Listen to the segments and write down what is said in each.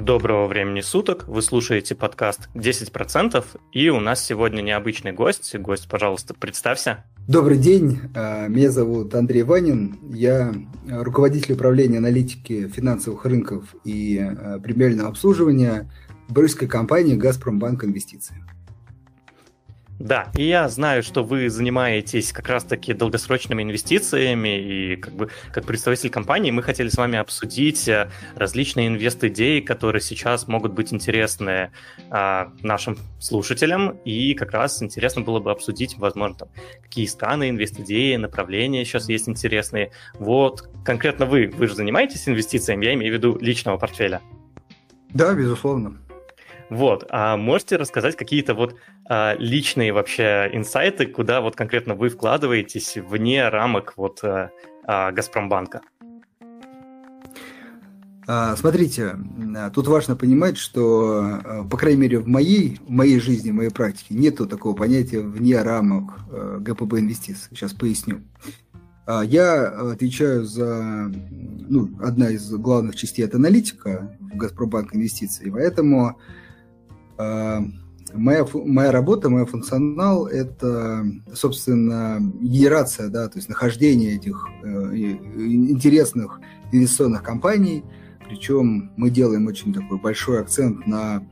Доброго времени суток. Вы слушаете подкаст 10%. И у нас сегодня необычный гость. Гость, пожалуйста, представься. Добрый день. А, меня зовут Андрей Ванин. Я руководитель управления аналитики финансовых рынков и а, премиального обслуживания брюсской компании «Газпромбанк Инвестиции». Да, и я знаю, что вы занимаетесь как раз-таки долгосрочными инвестициями, и как бы как представитель компании мы хотели с вами обсудить э, различные инвест-идеи, которые сейчас могут быть интересны а, нашим слушателям, и как раз интересно было бы обсудить, возможно, там, какие страны, инвест-идеи, направления сейчас есть интересные. Вот конкретно вы, вы же занимаетесь инвестициями, я имею в виду личного портфеля. Да, безусловно. Вот, а можете рассказать какие-то вот личные вообще инсайты, куда вот конкретно вы вкладываетесь вне рамок вот а, а, Газпромбанка? А, смотрите, тут важно понимать, что, а, по крайней мере, в моей, в моей жизни, в моей практике нету такого понятия вне рамок а, ГПБ инвестиций. Сейчас поясню. Я отвечаю за ну, одна из главных частей это аналитика в Газпромбанк инвестиций, поэтому Моя, моя работа, мой функционал – это, собственно, генерация, да, то есть нахождение этих э, интересных инвестиционных компаний. Причем мы делаем очень такой большой акцент на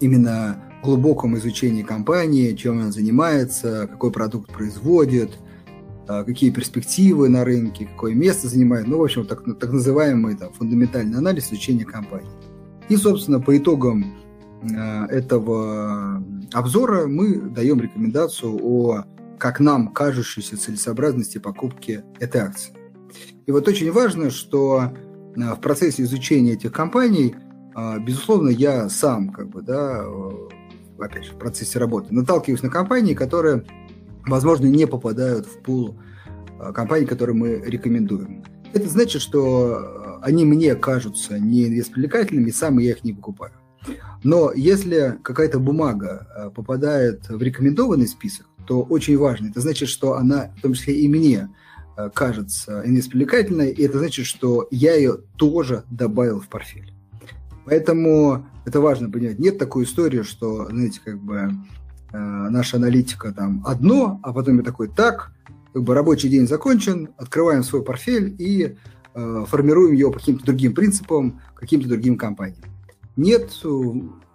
именно глубоком изучении компании, чем она занимается, какой продукт производит, э, какие перспективы на рынке, какое место занимает. Ну, в общем, так, так называемый там, фундаментальный анализ изучения компании. И, собственно, по итогам этого обзора мы даем рекомендацию о, как нам кажущейся целесообразности покупки этой акции. И вот очень важно, что э, в процессе изучения этих компаний, э, безусловно, я сам, как бы, да, опять же, в процессе работы наталкиваюсь на компании, которые, возможно, не попадают в пул компаний, которые мы рекомендуем. Это значит, что они мне кажутся не инвестпривлекательными, сам я их не покупаю. Но если какая-то бумага э, попадает в рекомендованный список, то очень важно. Это значит, что она, в том числе и мне, э, кажется инвестпривлекательной, и это значит, что я ее тоже добавил в портфель. Поэтому это важно понимать. Нет такой истории, что, знаете, как бы э, наша аналитика там одно, а потом я такой, так, как бы рабочий день закончен, открываем свой портфель и э, формируем его по каким-то другим принципам, каким-то другим компаниям. Нет,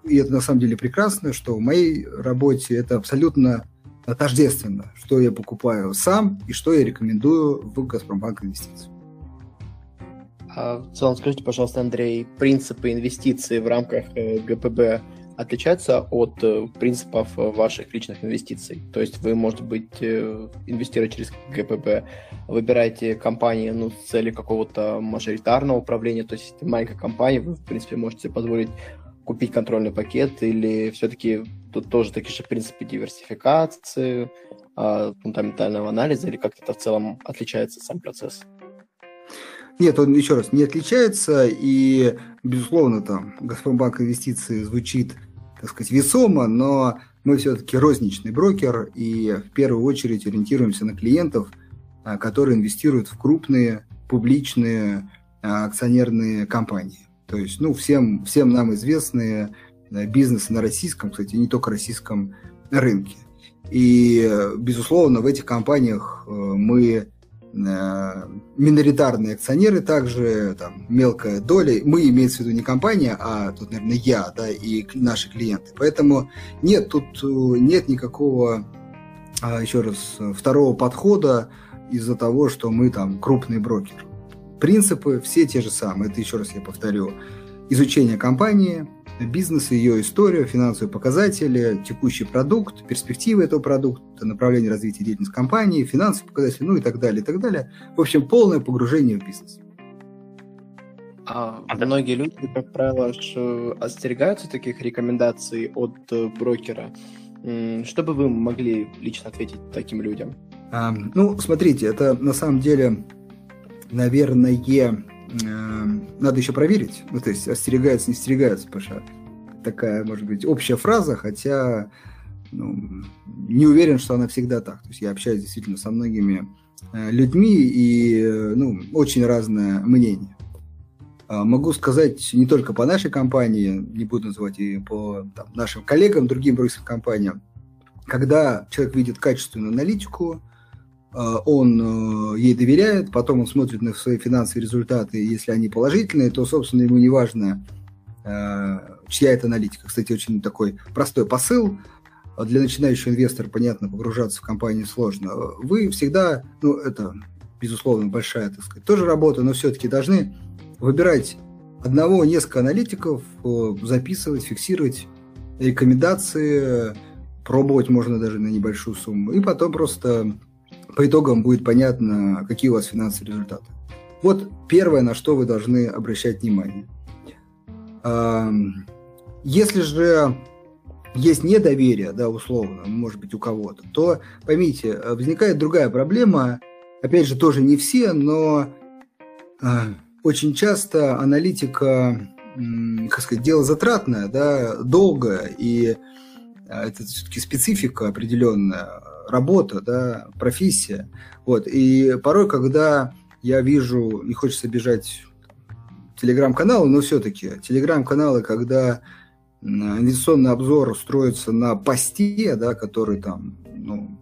и это на самом деле прекрасно, что в моей работе это абсолютно тождественно, что я покупаю сам и что я рекомендую в Газпромбанк инвестиции. А в целом, скажите, пожалуйста, Андрей, принципы инвестиций в рамках э, ГПБ отличаются от э, принципов ваших личных инвестиций? То есть вы, может быть, э, инвестируя через ГПБ, выбираете компании ну, с целью какого-то мажоритарного управления, то есть маленькая компания, вы, в принципе, можете позволить купить контрольный пакет, или все-таки тут тоже такие же принципы диверсификации, а, фундаментального анализа, или как это в целом отличается сам процесс? Нет, он еще раз не отличается, и, безусловно, там Газпромбанк инвестиции звучит, так сказать, весомо, но мы все-таки розничный брокер, и в первую очередь ориентируемся на клиентов, а, которые инвестируют в крупные публичные а, акционерные компании. То есть, ну, всем, всем нам известные бизнесы на российском, кстати, не только российском рынке. И, безусловно, в этих компаниях э, мы э, миноритарные акционеры, также там, мелкая доля. Мы имеется в виду не компания, а тут, наверное, я да, и наши клиенты. Поэтому нет, тут э, нет никакого, а, еще раз, второго подхода из-за того, что мы там крупный брокер. Принципы все те же самые. Это еще раз я повторю. Изучение компании, бизнеса, ее историю, финансовые показатели, текущий продукт, перспективы этого продукта, направление развития деятельности компании, финансовые показатели, ну и так далее, и так далее. В общем, полное погружение в бизнес. А, а многие люди, как правило, остерегаются таких рекомендаций от э, брокера. Что бы вы могли лично ответить таким людям? А, ну, смотрите, это на самом деле наверное, надо еще проверить. Ну, то есть остерегаются, не остерегаются, что такая, может быть, общая фраза, хотя ну, не уверен, что она всегда так. То есть я общаюсь действительно со многими э, людьми, и ну, очень разное мнение. А, могу сказать не только по нашей компании, не буду называть и по там, нашим коллегам, другим брокерским компаниям. Когда человек видит качественную аналитику, он э, ей доверяет, потом он смотрит на свои финансовые результаты, если они положительные, то, собственно, ему не важно, э, чья это аналитика. Кстати, очень такой простой посыл. Для начинающего инвестора, понятно, погружаться в компанию сложно. Вы всегда, ну, это, безусловно, большая, так сказать, тоже работа, но все-таки должны выбирать одного, несколько аналитиков, э, записывать, фиксировать рекомендации, пробовать можно даже на небольшую сумму, и потом просто по итогам будет понятно, какие у вас финансовые результаты. Вот первое, на что вы должны обращать внимание. Если же есть недоверие, да, условно, может быть, у кого-то, то, поймите, возникает другая проблема. Опять же, тоже не все, но а, очень часто аналитика, как сказать, дело затратное, да, долгое, и а, это все-таки специфика определенная, работа, да, профессия. Вот. И порой, когда я вижу, не хочется бежать телеграм-каналы, но все-таки телеграм-каналы, когда инвестиционный обзор строится на посте, да, который там, ну,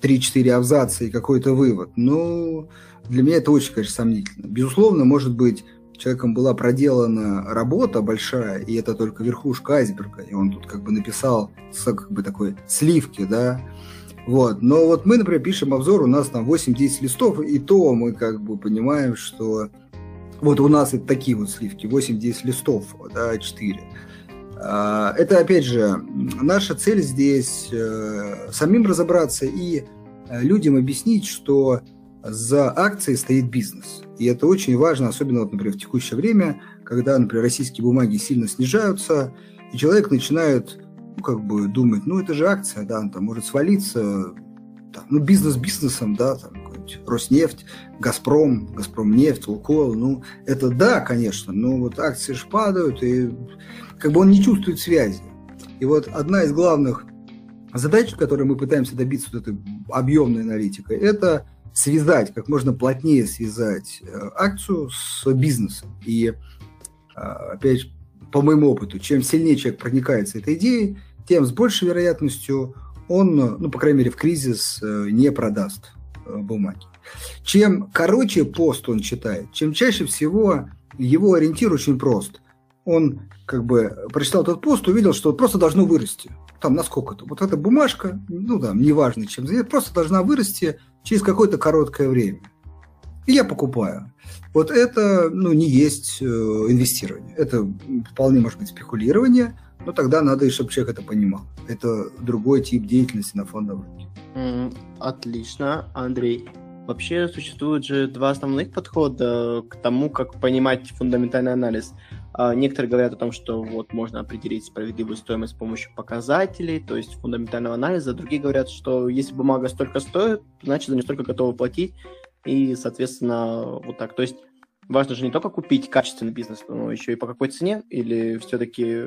3-4 абзаца и какой-то вывод, ну, для меня это очень, конечно, сомнительно. Безусловно, может быть, человеком была проделана работа большая, и это только верхушка айсберга, и он тут как бы написал как бы такой сливки, да, вот. Но вот мы, например, пишем обзор, у нас там 8-10 листов, и то мы как бы понимаем, что вот у нас это такие вот сливки, 8-10 листов, да, 4. А, это, опять же, наша цель здесь э, самим разобраться и э, людям объяснить, что за акцией стоит бизнес. И это очень важно, особенно, вот, например, в текущее время, когда, например, российские бумаги сильно снижаются, и человек начинает ну, как бы думать, ну, это же акция, да, там может свалиться, там, ну, бизнес бизнесом, да, там, Роснефть, Газпром, Газпромнефть, Лукойл, ну, это да, конечно, но вот акции же падают, и как бы он не чувствует связи. И вот одна из главных задач, которой мы пытаемся добиться вот этой объемной аналитикой, это связать, как можно плотнее связать э, акцию с бизнесом. И, а, опять по моему опыту, чем сильнее человек проникается этой идеей, тем с большей вероятностью он, ну, по крайней мере, в кризис э, не продаст э, бумаги. Чем короче пост он читает, чем чаще всего его ориентир очень прост. Он как бы прочитал этот пост, увидел, что просто должно вырасти. Там на сколько-то. Вот эта бумажка, ну там, неважно чем занять, просто должна вырасти через какое-то короткое время. И я покупаю. Вот это ну, не есть э, инвестирование. Это вполне может быть спекулирование, но тогда надо, чтобы человек это понимал. Это другой тип деятельности на фондовом рынке. Отлично, Андрей. Вообще существует же два основных подхода к тому, как понимать фундаментальный анализ. А некоторые говорят о том, что вот можно определить справедливую стоимость с помощью показателей, то есть фундаментального анализа. Другие говорят, что если бумага столько стоит, значит, за нее столько готовы платить, и, соответственно, вот так. То есть важно же не только купить качественный бизнес, но еще и по какой цене, или все-таки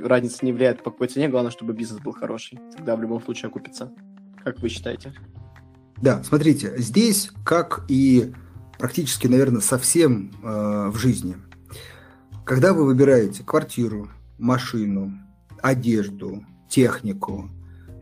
разница не влияет по какой цене, главное, чтобы бизнес был хороший. Тогда в любом случае окупится. Как вы считаете? Да, смотрите, здесь, как и практически, наверное, совсем э, в жизни, когда вы выбираете квартиру, машину, одежду, технику,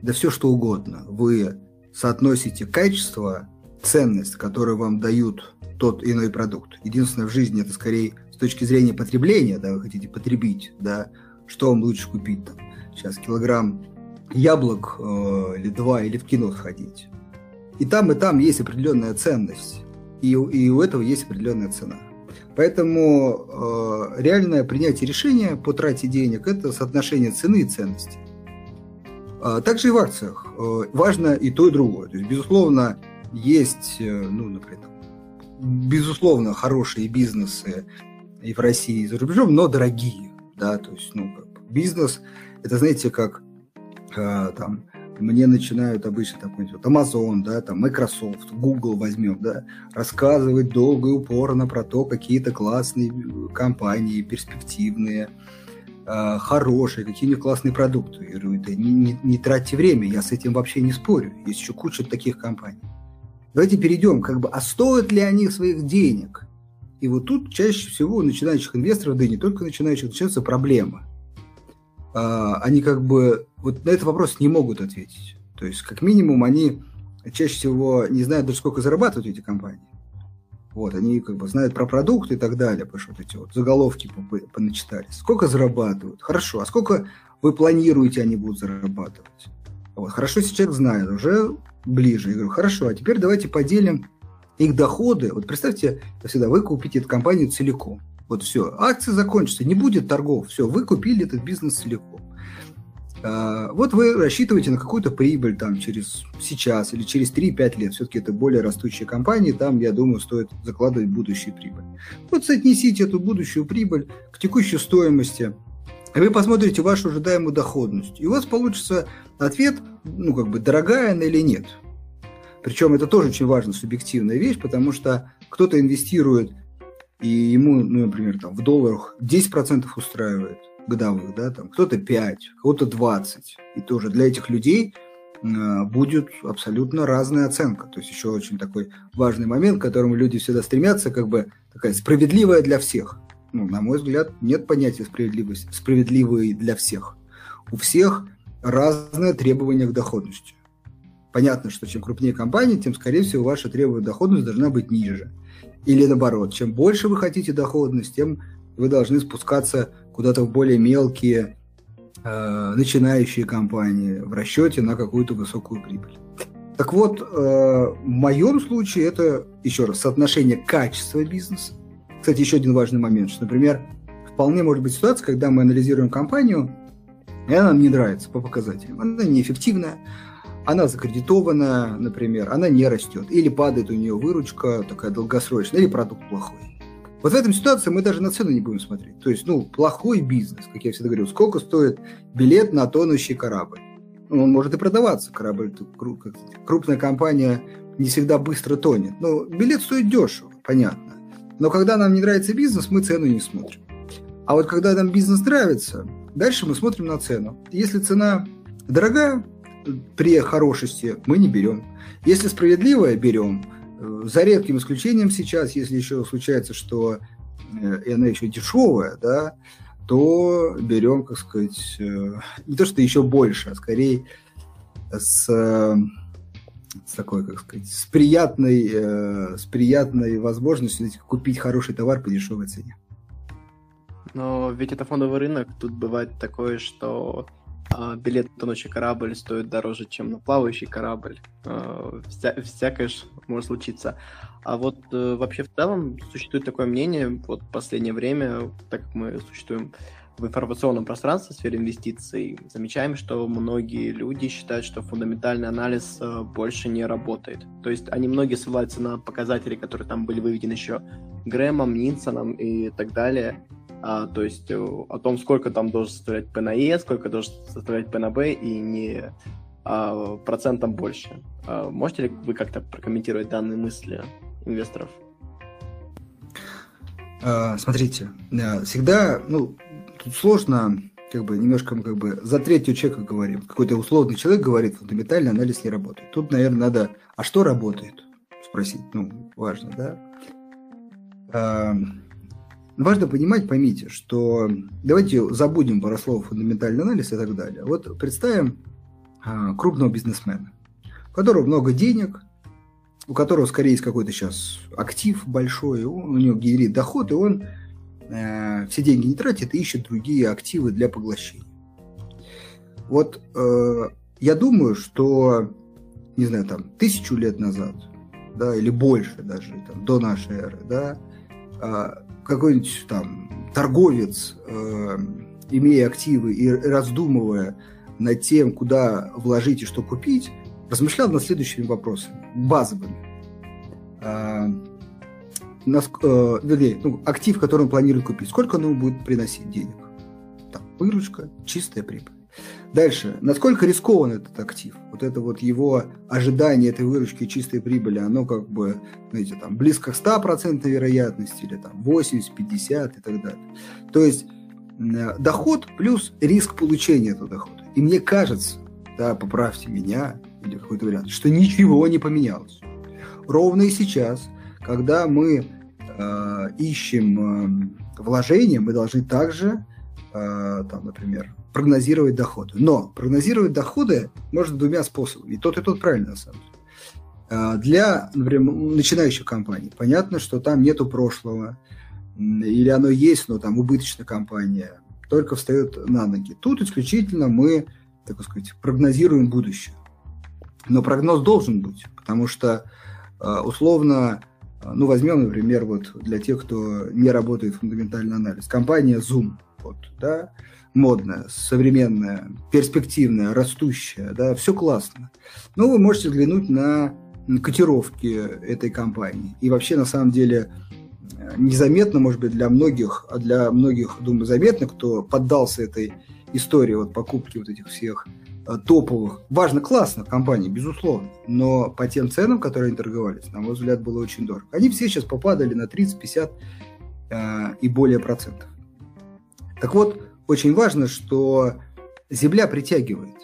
да все что угодно, вы соотносите качество ценность, которую вам дают тот иной продукт. Единственное в жизни это скорее с точки зрения потребления, да, вы хотите потребить, да, что вам лучше купить там. Сейчас килограмм яблок э, или два, или в кино сходить. И там, и там есть определенная ценность. И, и у этого есть определенная цена. Поэтому э, реальное принятие решения по трате денег – это соотношение цены и ценности. А также и в акциях. Э, важно и то, и другое. То есть, безусловно, есть, э, ну, например, безусловно, хорошие бизнесы и в России, и за рубежом, но дорогие, да, то есть, ну, бизнес, это, знаете, как э, там, мне начинают обычно такой вот Amazon, да, там Microsoft, Google возьмем, да, рассказывать долго и упорно про то, какие-то классные компании, перспективные, э, хорошие, какие у них классные продукты. Я говорю, это не, не, не тратьте время, я с этим вообще не спорю. Есть еще куча таких компаний. Давайте перейдем, как бы, а стоят ли они своих денег? И вот тут чаще всего у начинающих инвесторов, да и не только начинающих, начинаются проблемы. А, они как бы вот на этот вопрос не могут ответить. То есть, как минимум, они чаще всего не знают даже, сколько зарабатывают эти компании. Вот, они как бы знают про продукты и так далее, потому что вот эти вот заголовки поначитались. Сколько зарабатывают? Хорошо. А сколько вы планируете, они будут зарабатывать? Вот, хорошо, если человек знает, уже ближе. Я говорю, хорошо, а теперь давайте поделим их доходы. Вот представьте, всегда вы купите эту компанию целиком. Вот все, акции закончатся, не будет торгов, все, вы купили этот бизнес целиком. А, вот вы рассчитываете на какую-то прибыль там через сейчас или через 3-5 лет. Все-таки это более растущие компании, там, я думаю, стоит закладывать будущую прибыль. Вот соотнесите эту будущую прибыль к текущей стоимости, и вы посмотрите вашу ожидаемую доходность. И у вас получится ответ, ну, как бы, дорогая она или нет. Причем это тоже очень важная субъективная вещь, потому что кто-то инвестирует, и ему, ну, например, там, в долларах 10% устраивает, годовых, да, там кто-то 5, кого-то 20. И тоже для этих людей э, будет абсолютно разная оценка. То есть еще очень такой важный момент, к которому люди всегда стремятся, как бы такая справедливая для всех. Ну, на мой взгляд, нет понятия справедливости, справедливой для всех. У всех разное требование к доходности. Понятно, что чем крупнее компания, тем, скорее всего, ваша требования доходность должна быть ниже. Или наоборот, чем больше вы хотите доходность, тем вы должны спускаться куда-то в более мелкие э, начинающие компании в расчете на какую-то высокую прибыль. Так вот, э, в моем случае это, еще раз, соотношение качества бизнеса. Кстати, еще один важный момент, что, например, вполне может быть ситуация, когда мы анализируем компанию, и она нам не нравится по показателям. Она неэффективная, она закредитована, например, она не растет, или падает у нее выручка такая долгосрочная, или продукт плохой. Вот в этом ситуации мы даже на цену не будем смотреть. То есть, ну, плохой бизнес, как я всегда говорю, сколько стоит билет на тонущий корабль? Ну, он может и продаваться, корабль, крупная компания не всегда быстро тонет. Но билет стоит дешево, понятно. Но когда нам не нравится бизнес, мы цену не смотрим. А вот когда нам бизнес нравится, дальше мы смотрим на цену. Если цена дорогая, при хорошести мы не берем. Если справедливая, берем – за редким исключением сейчас, если еще случается, что э, и она еще дешевая, да, то берем, как сказать, э, не то что еще больше, а скорее с, с такой, как сказать, с приятной, э, с приятной возможностью купить хороший товар по дешевой цене. Но ведь это фондовый рынок, тут бывает такое, что билет на тонущий корабль стоит дороже, чем на плавающий корабль. А, вся, всякое может случиться. А вот э, вообще в целом существует такое мнение, вот в последнее время, так как мы существуем в информационном пространстве в сфере инвестиций, замечаем, что многие люди считают, что фундаментальный анализ э, больше не работает. То есть они многие ссылаются на показатели, которые там были выведены еще Грэмом, Нинсоном и так далее, а, то есть э, о том, сколько там должен составлять P сколько должен составлять B, и не а, процентом больше. А, можете ли вы как-то прокомментировать данные мысли инвесторов? А, смотрите, всегда, ну, тут сложно, как бы, немножко как бы за третью человека говорим. Какой-то условный человек говорит, фундаментальный анализ не работает. Тут, наверное, надо, а что работает? Спросить, ну, важно, да? Важно понимать, поймите, что давайте забудем про слово фундаментальный анализ и так далее. Вот представим а, крупного бизнесмена, у которого много денег, у которого, скорее, есть какой-то сейчас актив большой, он, у него генерит доход, и он э, все деньги не тратит и ищет другие активы для поглощения. Вот э, я думаю, что, не знаю, там, тысячу лет назад, да, или больше даже, там, до нашей эры, да, э, какой-нибудь там торговец, э, имея активы и раздумывая над тем, куда вложить и что купить, размышлял над следующими вопросами, базовыми. А, нас, э, вернее, ну, актив, который он планирует купить, сколько он ему будет приносить денег? Там, выручка, чистая прибыль. Дальше, насколько рискован этот актив? Вот это вот его ожидание этой выручки чистой прибыли, оно как бы, знаете, там, близко к 100% вероятности, или там 80, 50 и так далее. То есть доход плюс риск получения этого дохода. И мне кажется, да, поправьте меня, или какой-то вариант, что ничего не поменялось. Ровно и сейчас, когда мы э, ищем э, вложения, мы должны также, э, там, например, прогнозировать доходы. Но прогнозировать доходы можно двумя способами. И тот, и тот правильно, на самом деле. Э, для, например, начинающих компаний понятно, что там нету прошлого, или оно есть, но там убыточная компания, только встает на ноги. Тут исключительно мы, так сказать, прогнозируем будущее. Но прогноз должен быть, потому что э, условно, э, ну возьмем, например, вот для тех, кто не работает фундаментальный анализ, компания Zoom, вот, да, модная, современная, перспективная, растущая, да, все классно. Но вы можете взглянуть на котировки этой компании. И вообще, на самом деле, незаметно, может быть, для многих, а для многих, думаю, заметно, кто поддался этой истории вот покупки вот этих всех э, топовых, важно, классно компаний, безусловно, но по тем ценам, которые они торговались, на мой взгляд, было очень дорого. Они все сейчас попадали на 30-50 э, и более процентов. Так вот, очень важно, что земля притягивает.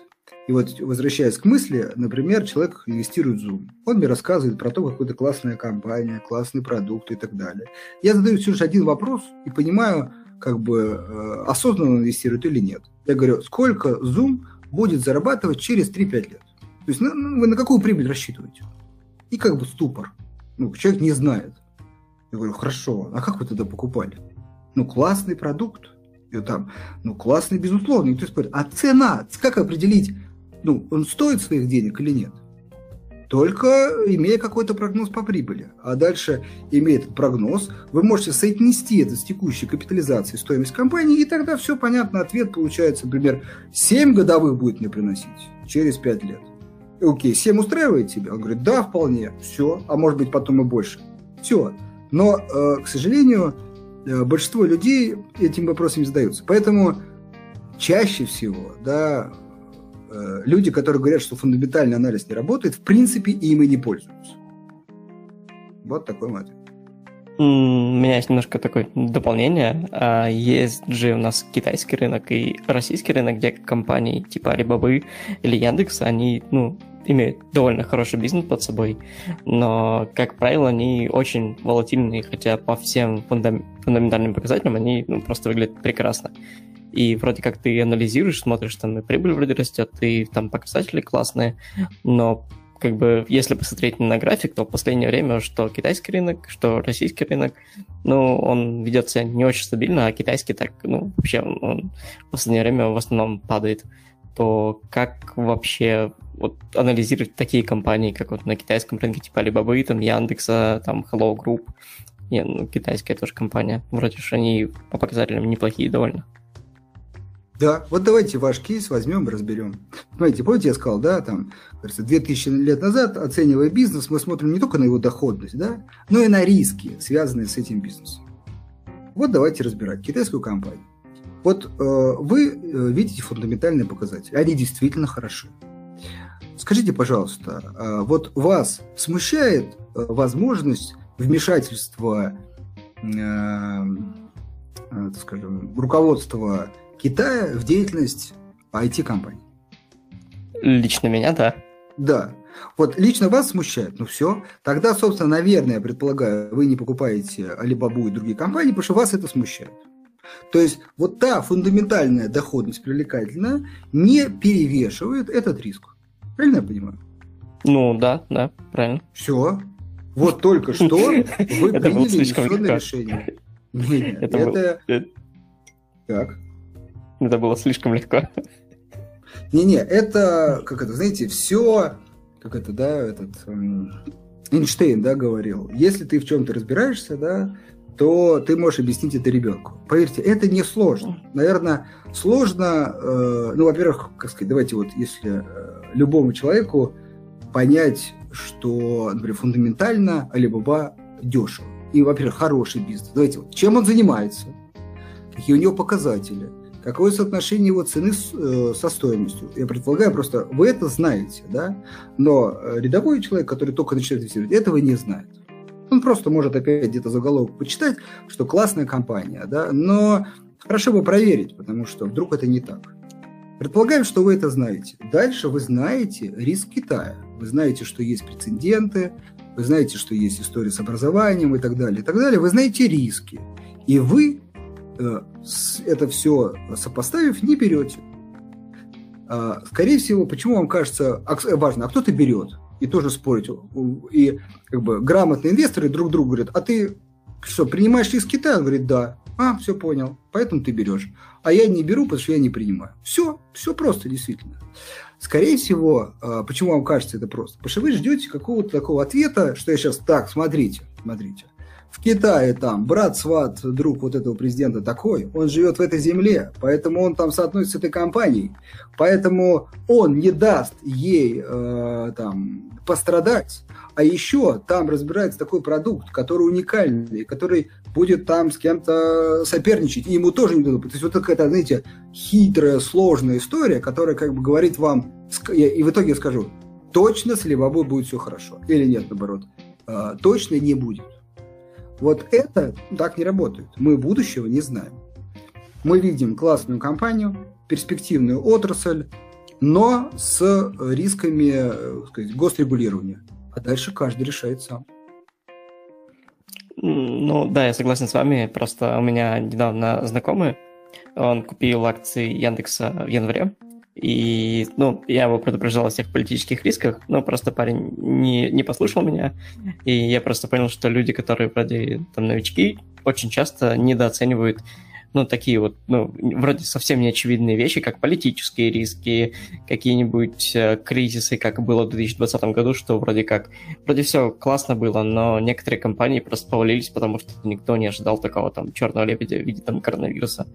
И вот возвращаясь к мысли, например, человек инвестирует в Zoom. Он мне рассказывает про то, какая-то классная компания, классный продукт и так далее. Я задаю все же один вопрос и понимаю, как бы э, осознанно инвестирует или нет. Я говорю, сколько Zoom будет зарабатывать через 3-5 лет? То есть ну, ну, вы на какую прибыль рассчитываете? И как бы ступор. Ну, человек не знает. Я говорю, хорошо, а как вы тогда покупали? Ну, классный продукт. И там, ну, классный, безусловно, никто спорит. А цена, как определить, ну, он стоит своих денег или нет. Только имея какой-то прогноз по прибыли. А дальше, имея этот прогноз, вы можете соотнести это с текущей капитализацией стоимость компании, и тогда все понятно, ответ получается, например, 7 годовых будет мне приносить через 5 лет. Окей, 7 устраивает тебя? Он говорит, да, вполне, все, а может быть потом и больше. Все. Но, э, к сожалению, большинство людей этим вопросом не задаются. Поэтому чаще всего, да, Э, люди, которые говорят, что фундаментальный анализ не работает, в принципе, им и не пользуются. Вот такой мой ответ. У меня есть немножко такое дополнение. А, есть же у нас китайский рынок и российский рынок, где компании типа Alibaba или Яндекс, они, ну, имеют довольно хороший бизнес под собой, но, как правило, они очень волатильные, хотя по всем фундам... фундаментальным показателям они ну, просто выглядят прекрасно и вроде как ты анализируешь, смотришь, там и прибыль вроде растет, и там показатели классные, но как бы, если посмотреть на график, то в последнее время, что китайский рынок, что российский рынок, ну, он ведет себя не очень стабильно, а китайский так, ну, вообще, он, он в последнее время в основном падает. То как вообще вот анализировать такие компании, как вот на китайском рынке, типа Alibaba, там, Яндекса, там, Hello Group, не, ну, китайская тоже компания, вроде же они по показателям неплохие довольно. Да, вот давайте ваш кейс возьмем разберем. Понимаете, помните, я сказал, да, там, кажется, 2000 лет назад, оценивая бизнес, мы смотрим не только на его доходность, да, но и на риски, связанные с этим бизнесом. Вот давайте разбирать китайскую компанию. Вот э, вы э, видите фундаментальные показатели, они действительно хороши. Скажите, пожалуйста, э, вот вас смущает э, возможность вмешательства, э, э, скажем, руководства Китая в деятельность IT-компаний. Лично меня, да. Да. Вот лично вас смущает, ну все. Тогда, собственно, наверное, я предполагаю, вы не покупаете Alibaba и другие компании, потому что вас это смущает. То есть вот та фундаментальная доходность привлекательная не перевешивает этот риск. Правильно я понимаю? Ну да, да, правильно. Все. Вот только что вы приняли решение. Это... Так. Это было слишком легко. Не-не, это, как это, знаете, все, как это, да, этот эм, Эйнштейн, да, говорил, если ты в чем-то разбираешься, да, то ты можешь объяснить это ребенку. Поверьте, это не сложно. Наверное, сложно, э, ну, во-первых, как сказать, давайте вот, если э, любому человеку понять, что, например, фундаментально Алибаба дешево. И, во-первых, хороший бизнес. Давайте вот, чем он занимается, какие у него показатели – какое соотношение его цены с, э, со стоимостью. Я предполагаю, просто вы это знаете, да, но э, рядовой человек, который только начинает инвестировать, этого не знает. Он просто может опять где-то заголовок почитать, что классная компания, да, но хорошо бы проверить, потому что вдруг это не так. Предполагаем, что вы это знаете. Дальше вы знаете риск Китая. Вы знаете, что есть прецеденты, вы знаете, что есть история с образованием и так далее, и так далее, вы знаете риски. И вы это все сопоставив, не берете. А, скорее всего, почему вам кажется а, важно, а кто-то берет, и тоже спорить. И как бы грамотные инвесторы друг другу говорят, а ты что, принимаешь из Китая? Он говорит, да. А, все понял, поэтому ты берешь. А я не беру, потому что я не принимаю. Все, все просто, действительно. Скорее всего, а, почему вам кажется это просто? Потому что вы ждете какого-то такого ответа, что я сейчас так, смотрите, смотрите. В Китае там брат, сват, друг вот этого президента такой, он живет в этой земле, поэтому он там соотносится с этой компанией, поэтому он не даст ей э, там пострадать, а еще там разбирается такой продукт, который уникальный, который будет там с кем-то соперничать, и ему тоже не дадут. То есть вот такая, знаете, хитрая, сложная история, которая как бы говорит вам, и в итоге я скажу, точно с Левобой будет все хорошо. Или нет, наоборот, а, точно не будет. Вот это так не работает. Мы будущего не знаем. Мы видим классную компанию, перспективную отрасль, но с рисками э, сказать, госрегулирования. А дальше каждый решает сам. Ну да, я согласен с вами. Просто у меня недавно знакомый, он купил акции Яндекса в январе. И, ну, я его предупреждал о всех политических рисках, но просто парень не, не послушал меня. И я просто понял, что люди, которые вроде там новички, очень часто недооценивают ну, такие вот, ну, вроде совсем неочевидные вещи, как политические риски, какие-нибудь э, кризисы, как было в 2020 году, что вроде как, вроде все классно было, но некоторые компании просто повалились, потому что никто не ожидал такого там черного лебедя в виде там коронавируса.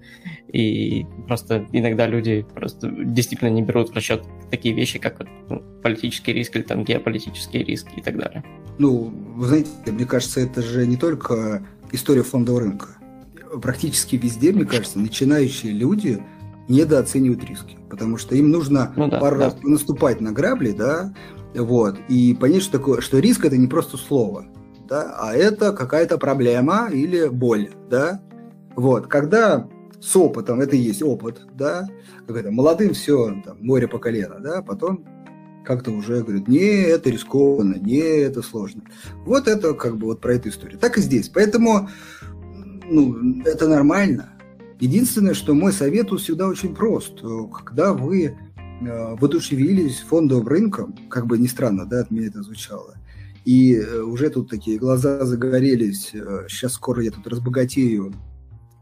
И просто иногда люди просто действительно не берут в расчет такие вещи, как ну, политический риск или там геополитические риски и так далее. Ну, вы знаете, мне кажется, это же не только история фондового рынка практически везде, мне кажется, начинающие люди недооценивают риски, потому что им нужно ну, да, пару да. раз наступать на грабли, да, вот, и понять, что такое, что риск это не просто слово, да, а это какая-то проблема или боль, да, вот, когда с опытом, это и есть опыт, да, как это, молодым все, там, море по колено, да, потом как-то уже говорят, не, это рискованно, не, это сложно. Вот это как бы вот про эту историю. Так и здесь. Поэтому ну, это нормально. Единственное, что мой совет тут всегда очень прост. Когда вы э, воодушевились фондовым рынком, как бы ни странно, да, от меня это звучало, и э, уже тут такие глаза загорелись, сейчас э, скоро я тут разбогатею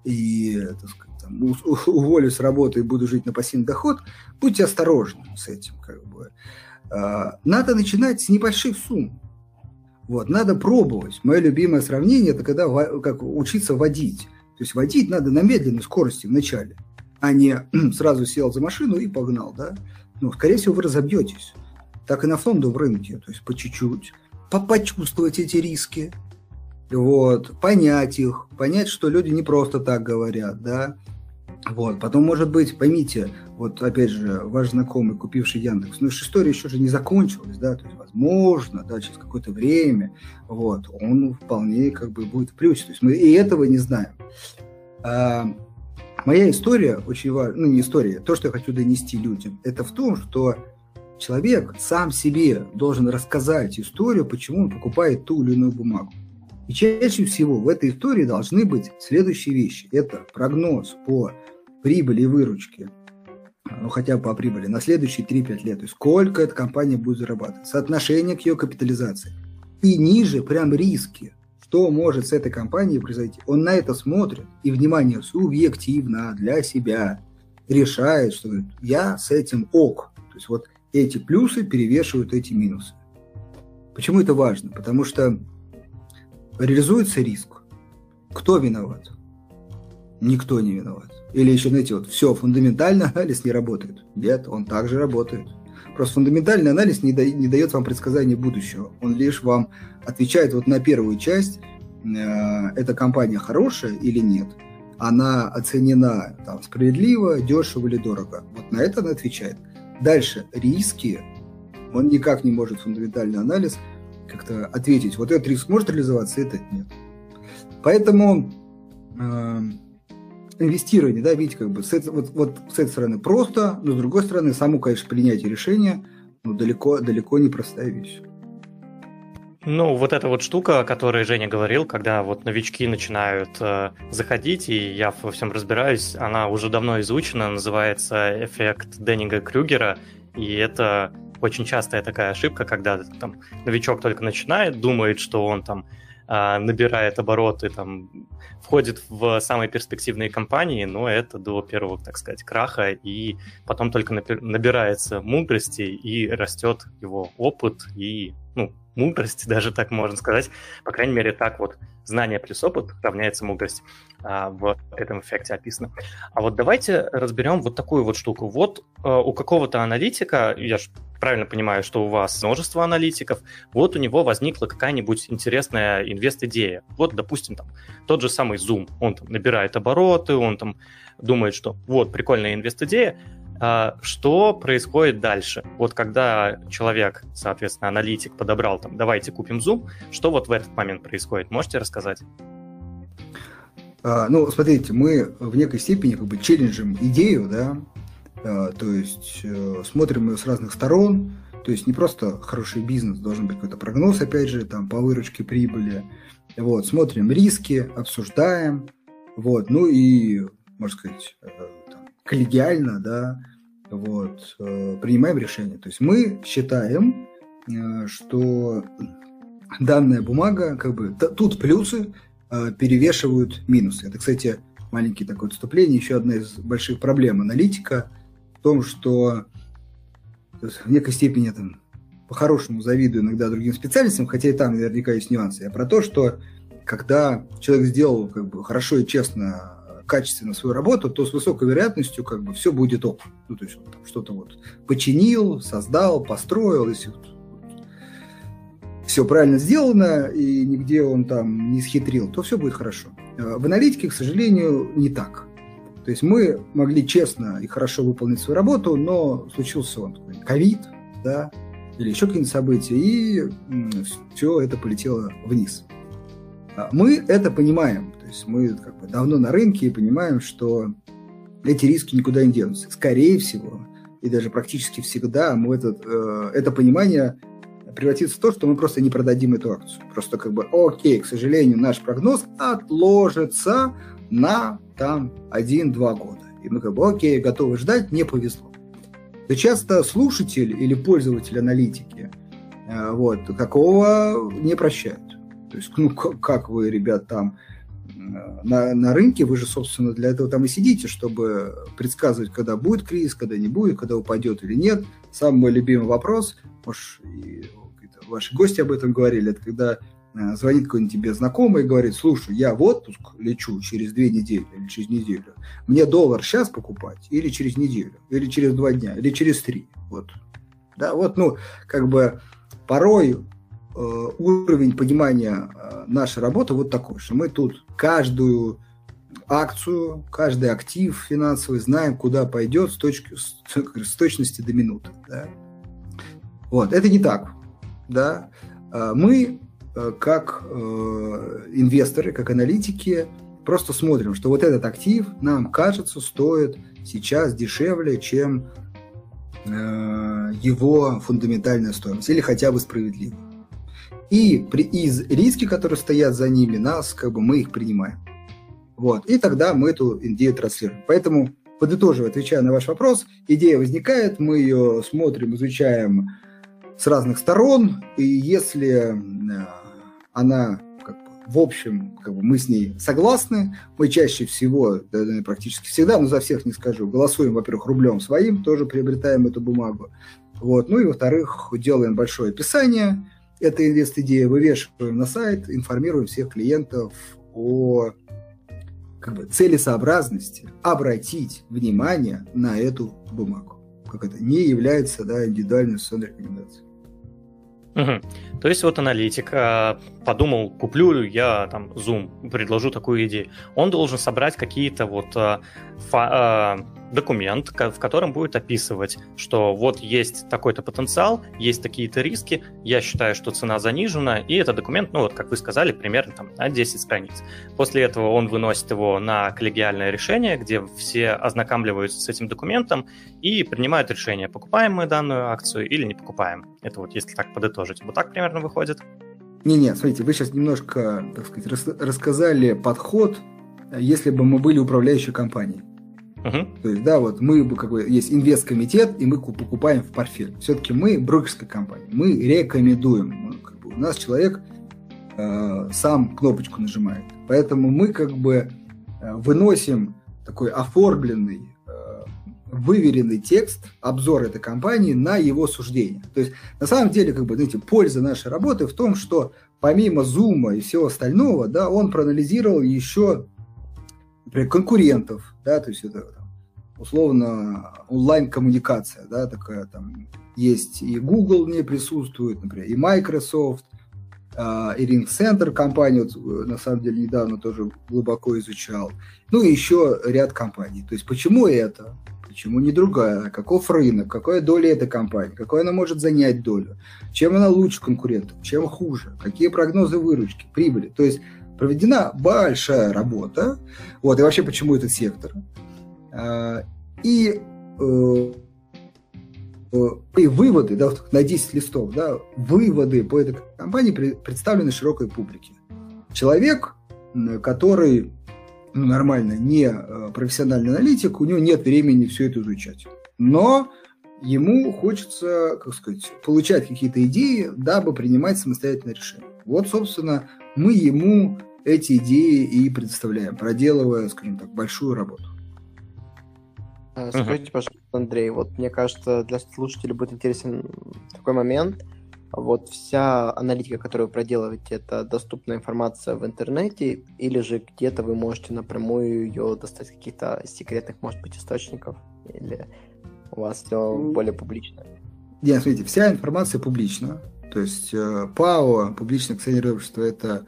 и, так сказать, там, уволюсь с работы и буду жить на пассивный доход, будьте осторожны с этим, как бы. А, надо начинать с небольших сумм. Вот, надо пробовать. Мое любимое сравнение – это когда как учиться водить. То есть водить надо на медленной скорости вначале, а не сразу сел за машину и погнал, да? Ну, скорее всего, вы разобьетесь. Так и на фондовом рынке, то есть по чуть-чуть. Почувствовать эти риски, вот, понять их, понять, что люди не просто так говорят, да, вот, потом, может быть, поймите, вот опять же, ваш знакомый, купивший Яндекс, ну, история еще же не закончилась, да, то есть, возможно, да, через какое-то время, вот, он вполне как бы будет в плюсе, то есть мы и этого не знаем. А, моя история очень важна, ну, не история, то, что я хочу донести людям, это в том, что человек сам себе должен рассказать историю, почему он покупает ту или иную бумагу. И чаще всего в этой истории должны быть следующие вещи. Это прогноз по прибыли и выручки, ну хотя бы по прибыли, на следующие 3-5 лет. То есть сколько эта компания будет зарабатывать, соотношение к ее капитализации. И ниже прям риски, что может с этой компанией произойти. Он на это смотрит и, внимание, субъективно для себя решает, что я с этим ок. То есть вот эти плюсы перевешивают эти минусы. Почему это важно? Потому что реализуется риск. Кто виноват? Никто не виноват. Или еще, знаете, вот все, фундаментальный анализ не работает. Нет, он также работает. Просто фундаментальный анализ не, да, не дает вам предсказания будущего. Он лишь вам отвечает вот на первую часть, э, эта компания хорошая или нет. Она оценена там, справедливо, дешево или дорого. Вот на это она отвечает. Дальше, риски. Он никак не может фундаментальный анализ как-то ответить, вот этот риск может реализоваться, этот нет. Поэтому э, инвестирование, да, видите, как бы с, этой, вот, вот с этой стороны просто, но с другой стороны, само, конечно, принятие решения ну, далеко, далеко не простая вещь. Ну, вот эта вот штука, о которой Женя говорил, когда вот новички начинают э, заходить, и я во всем разбираюсь, она уже давно изучена, называется эффект Деннига Крюгера, и это очень частая такая ошибка, когда там новичок только начинает, думает, что он там набирает обороты, там входит в самые перспективные компании, но это до первого, так сказать, краха, и потом только набирается мудрости и растет его опыт и ну, мудрость, даже так можно сказать. По крайней мере, так вот знание плюс опыт равняется мудрость. А, в этом эффекте описано. А вот давайте разберем вот такую вот штуку. Вот а, у какого-то аналитика, я же правильно понимаю, что у вас множество аналитиков, вот у него возникла какая-нибудь интересная инвест-идея. Вот, допустим, там тот же самый Zoom. Он там набирает обороты, он там думает, что вот прикольная инвест-идея, что происходит дальше? Вот когда человек, соответственно, аналитик подобрал там, давайте купим Zoom, что вот в этот момент происходит? Можете рассказать? А, ну, смотрите, мы в некой степени как бы челленджим идею, да, а, то есть э, смотрим ее с разных сторон, то есть не просто хороший бизнес, должен быть какой-то прогноз, опять же, там, по выручке прибыли, вот, смотрим риски, обсуждаем, вот, ну и, можно сказать, э, коллегиально, да, вот, э, принимаем решение. То есть мы считаем, э, что данная бумага, как бы, тут плюсы э, перевешивают минусы. Это, кстати, маленький такое отступление. Еще одна из больших проблем аналитика в том, что в некой степени там, по-хорошему завидую иногда другим специальностям, хотя и там наверняка есть нюансы. Я про то, что когда человек сделал как бы хорошо и честно качественно свою работу, то с высокой вероятностью как бы все будет ок. Ну, то есть он там что-то вот починил, создал, построил, если вот, все правильно сделано, и нигде он там не схитрил, то все будет хорошо. А в аналитике, к сожалению, не так. То есть мы могли честно и хорошо выполнить свою работу, но случился он ковид, да, или еще какие-нибудь события, и все это полетело вниз. А мы это понимаем, то есть мы как бы давно на рынке и понимаем, что эти риски никуда не денутся. Скорее всего, и даже практически всегда мы этот, э, это понимание превратится в то, что мы просто не продадим эту акцию. Просто как бы, окей, к сожалению, наш прогноз отложится на там 1-2 года. И мы как бы, окей, готовы ждать, не повезло. То часто слушатель или пользователь аналитики э, вот, какого не прощают. То есть, ну, как вы, ребят, там на, на рынке, вы же, собственно, для этого там и сидите, чтобы предсказывать, когда будет кризис, когда не будет, когда упадет или нет. Самый мой любимый вопрос, может, и ваши гости об этом говорили, это когда э, звонит какой-нибудь тебе знакомый и говорит, слушай, я в отпуск лечу через две недели или через неделю. Мне доллар сейчас покупать или через неделю, или через два дня, или через три. Вот. Да, вот, ну, как бы порой Э, уровень понимания э, нашей работы вот такой, что мы тут каждую акцию, каждый актив финансовый знаем, куда пойдет с, точки, с точности до минуты. Да? Вот, это не так. Да? А мы, э, как инвесторы, как аналитики, просто смотрим, что вот этот актив нам кажется стоит сейчас дешевле, чем его фундаментальная стоимость, или хотя бы справедливо. И при, из риски, которые стоят за ними, нас, как бы, мы их принимаем. Вот. И тогда мы эту идею транслируем. Поэтому, подытоживая, отвечая на ваш вопрос, идея возникает, мы ее смотрим, изучаем с разных сторон, и если э, она в общем, как бы мы с ней согласны, мы чаще всего, практически всегда, но за всех не скажу, голосуем, во-первых, рублем своим, тоже приобретаем эту бумагу. Вот. Ну и, во-вторых, делаем большое описание, эта инвест-идея вывешиваем на сайт, информируем всех клиентов о как бы, целесообразности обратить внимание на эту бумагу. Как это не является да, индивидуальной инвестиционной рекомендацией. Угу. То есть вот аналитик а, подумал, куплю я там Zoom, предложу такую идею. Он должен собрать какие-то вот а, фа, а, документ, в котором будет описывать, что вот есть такой-то потенциал, есть такие-то риски, я считаю, что цена занижена, и этот документ, ну вот, как вы сказали, примерно там на 10 страниц. После этого он выносит его на коллегиальное решение, где все ознакомливаются с этим документом и принимают решение, покупаем мы данную акцию или не покупаем. Это вот если так подытожить. Вот так примерно выходит. Не-не, смотрите, вы сейчас немножко, так сказать, рас рассказали подход, если бы мы были управляющей компанией. Угу. То есть, да, вот мы как бы есть инвест-комитет, и мы покупаем в портфель. Все-таки мы брокерская компания, мы рекомендуем. Мы, как бы, у нас человек э, сам кнопочку нажимает. Поэтому мы как бы э, выносим такой оформленный, э, выверенный текст, обзор этой компании на его суждение. То есть, на самом деле, как бы, знаете, польза нашей работы в том, что помимо зума и всего остального, да, он проанализировал еще например, конкурентов, да, то есть это условно онлайн-коммуникация, да, такая там есть и Google не присутствует, например, и Microsoft, а, и Ring Center компания, вот, э, на самом деле, недавно тоже глубоко изучал. Ну и еще ряд компаний. То есть почему это? Почему не другая? Каков рынок? Какая доля этой компании? Какой она может занять долю? Чем она лучше конкурентов? Чем хуже? Какие прогнозы выручки, прибыли? То есть проведена большая работа. Вот, и вообще, почему этот сектор? А, и, э, э, и выводы, да, на 10 листов, да, выводы по этой компании представлены широкой публике. Человек, который ну, нормально не э, профессиональный аналитик, у него нет времени все это изучать. Но ему хочется, как сказать, получать какие-то идеи, дабы принимать самостоятельное решение. Вот, собственно, мы ему эти идеи и предоставляем, проделывая, скажем так, большую работу. А, скажите, пожалуйста, Андрей, вот мне кажется, для слушателей будет интересен такой момент. Вот вся аналитика, которую вы проделываете, это доступная информация в интернете, или же где-то вы можете напрямую ее достать из каких-то секретных, может быть, источников, или у вас все более публично? Нет, смотрите, вся информация публична. То есть э, ПАО, публичное акционерное общество, это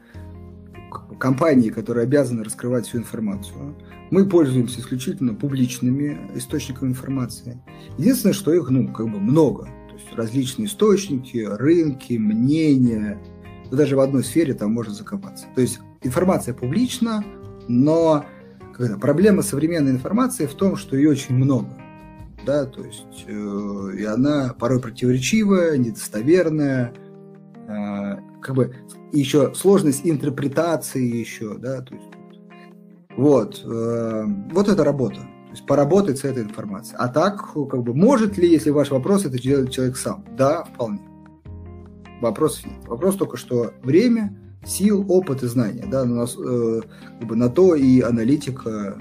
компании, которые обязаны раскрывать всю информацию. Мы пользуемся исключительно публичными источниками информации. Единственное, что их, ну, как бы много. То есть различные источники, рынки, мнения. Но даже в одной сфере там можно закопаться. То есть информация публична, но когда, проблема современной информации в том, что ее очень много. Да, то есть э, и она порой противоречивая, недостоверная, э, как бы еще сложность интерпретации еще, да, то есть вот, э, вот эта работа. То есть поработать с этой информацией. А так, как бы, может ли, если ваш вопрос, это делать человек сам? Да, вполне. Вопрос нет. Вопрос только, что время, сил, опыт и знания. Да, у нас, э, как бы, на то и аналитика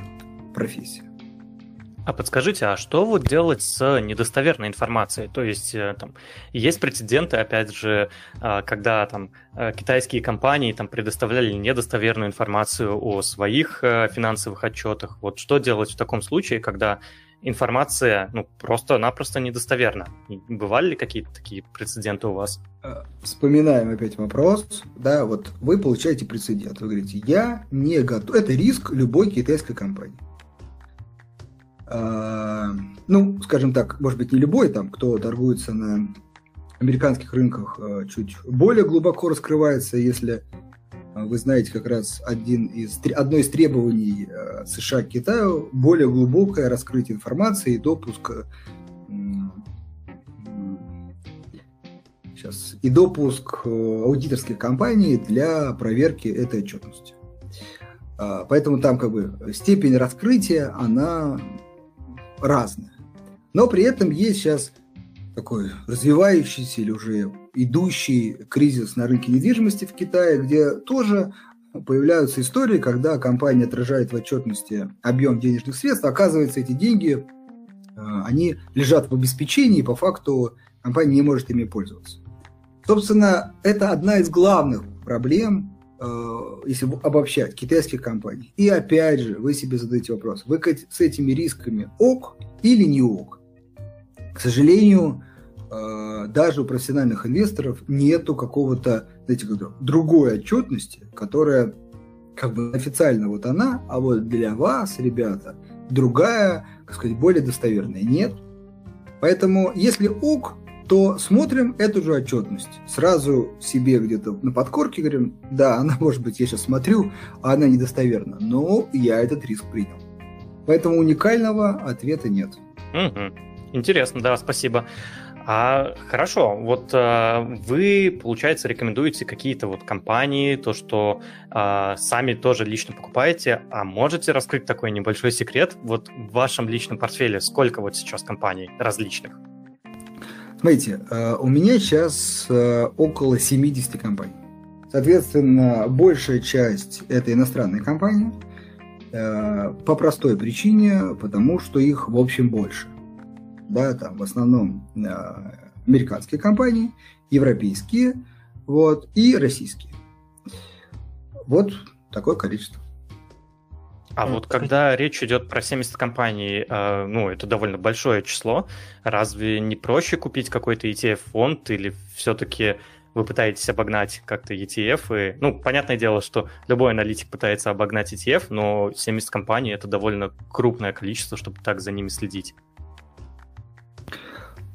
профессия. А подскажите, а что вот делать с недостоверной информацией? То есть э, там есть прецеденты, опять же, а, когда там э, китайские компании там предоставляли недостоверную информацию о своих э, финансовых отчетах. Вот что делать в таком случае, когда информация ну, просто-напросто недостоверна? Бывали ли какие-то такие прецеденты у вас? Вспоминаем опять вопрос. Да, вот вы получаете прецедент. Вы говорите, я не готов. Это риск любой китайской компании. А, ну, скажем так, может быть, не любой, там, кто торгуется на американских рынках, а, чуть более глубоко раскрывается, если а, вы знаете как раз один из, одно из требований США к Китаю более глубокое раскрытие информации и допуск сейчас, и допуск аудиторских компаний для проверки этой отчетности. Поэтому там как бы степень раскрытия, она разное. Но при этом есть сейчас такой развивающийся или уже идущий кризис на рынке недвижимости в Китае, где тоже появляются истории, когда компания отражает в отчетности объем денежных средств, оказывается, эти деньги, э, они лежат в обеспечении, и по факту компания не может ими пользоваться. Собственно, это одна из главных проблем если обобщать, китайских компаний. И опять же, вы себе задаете вопрос, вы с этими рисками ок или не ок? К сожалению, э, даже у профессиональных инвесторов нету какого-то, знаете, другой отчетности, которая как бы официально вот она, а вот для вас, ребята, другая, как сказать, более достоверная. Нет. Поэтому, если ок, то смотрим эту же отчетность. Сразу себе где-то на подкорке говорим, да, она может быть, я сейчас смотрю, а она недостоверна, но я этот риск принял. Поэтому уникального ответа нет. Угу. Интересно, да, спасибо. А хорошо, вот а, вы, получается, рекомендуете какие-то вот компании, то, что а, сами тоже лично покупаете, а можете раскрыть такой небольшой секрет? Вот в вашем личном портфеле сколько вот сейчас компаний различных? Смотрите, а, у меня сейчас а, около 70 компаний. Соответственно, большая часть это иностранные компании, а, по простой причине, потому что их, в общем, больше да, там в основном э, американские компании, европейские, вот, и российские. Вот такое количество. А вот когда речь идет про 70 компаний, э, ну, это довольно большое число, разве не проще купить какой-то ETF-фонд или все-таки вы пытаетесь обогнать как-то ETF? И, ну, понятное дело, что любой аналитик пытается обогнать ETF, но 70 компаний — это довольно крупное количество, чтобы так за ними следить.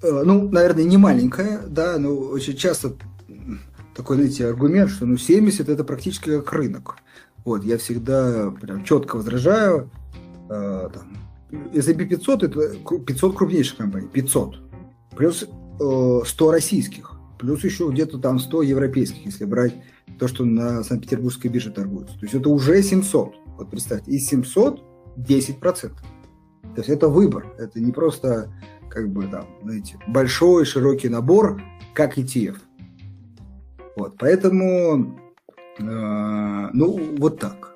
Э, ну, наверное, не маленькая, да, но очень часто такой, знаете, аргумент, что ну 70 это практически как рынок. Вот, я всегда прям четко возражаю, э, там, S&P 500 это 500 крупнейших компаний, 500, плюс э, 100 российских, плюс еще где-то там 100 европейских, если брать то, что на Санкт-Петербургской бирже торгуется. То есть это уже 700. Вот представьте, из 700 10%. То есть это выбор, это не просто как бы там, знаете, большой, широкий набор, как ETF. Вот, поэтому, ну, вот так.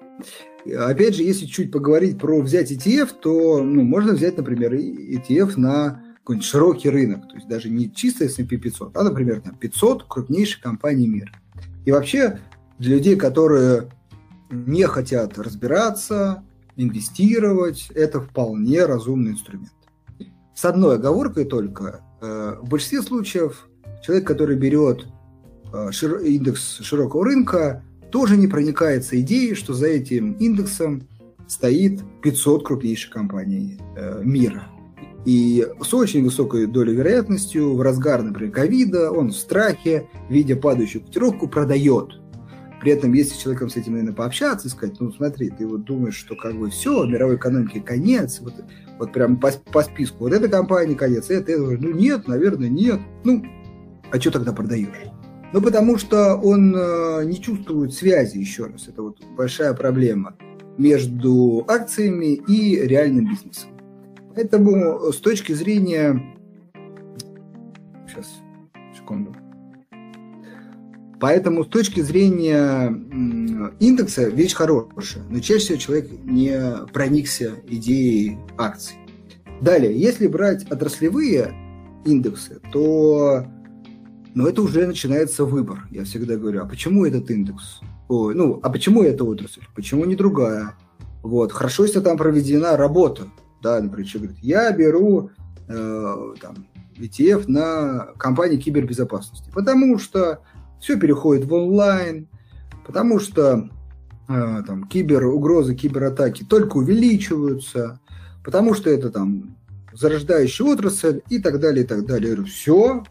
Опять же, если чуть поговорить про взять ETF, то ну, можно взять, например, ETF на какой-нибудь широкий рынок, то есть даже не чисто S&P 500, а, например, там 500 крупнейших компаний мира. И вообще для людей, которые не хотят разбираться, инвестировать, это вполне разумный инструмент. С одной оговоркой только. Э, в большинстве случаев человек, который берет индекс широкого рынка, тоже не проникается идеей, что за этим индексом стоит 500 крупнейших компаний э, мира. И с очень высокой долей вероятностью в разгар, например, ковида он в страхе, видя падающую котировку, продает при этом, если с человеком с этим, наверное, пообщаться и сказать, ну, смотри, ты вот думаешь, что как бы все, мировой экономике конец, вот, вот прям по, по списку, вот эта компания конец, это, это, ну, нет, наверное, нет. Ну, а что тогда продаешь? Ну, потому что он э, не чувствует связи, еще раз, это вот большая проблема между акциями и реальным бизнесом. Поэтому с точки зрения... Сейчас, секунду. Поэтому с точки зрения индекса вещь хорошая, но чаще всего человек не проникся идеей акций. Далее, если брать отраслевые индексы, то ну, это уже начинается выбор. Я всегда говорю, а почему этот индекс? Ой, ну, а почему эта отрасль? Почему не другая? Вот. Хорошо, если там проведена работа. Да, например, человек говорит, я беру э, там, ETF на компании кибербезопасности, потому что все переходит в онлайн, потому что э, там кибер угрозы, кибератаки только увеличиваются, потому что это там зарождающая отрасль и так далее, и так далее. Я говорю, все,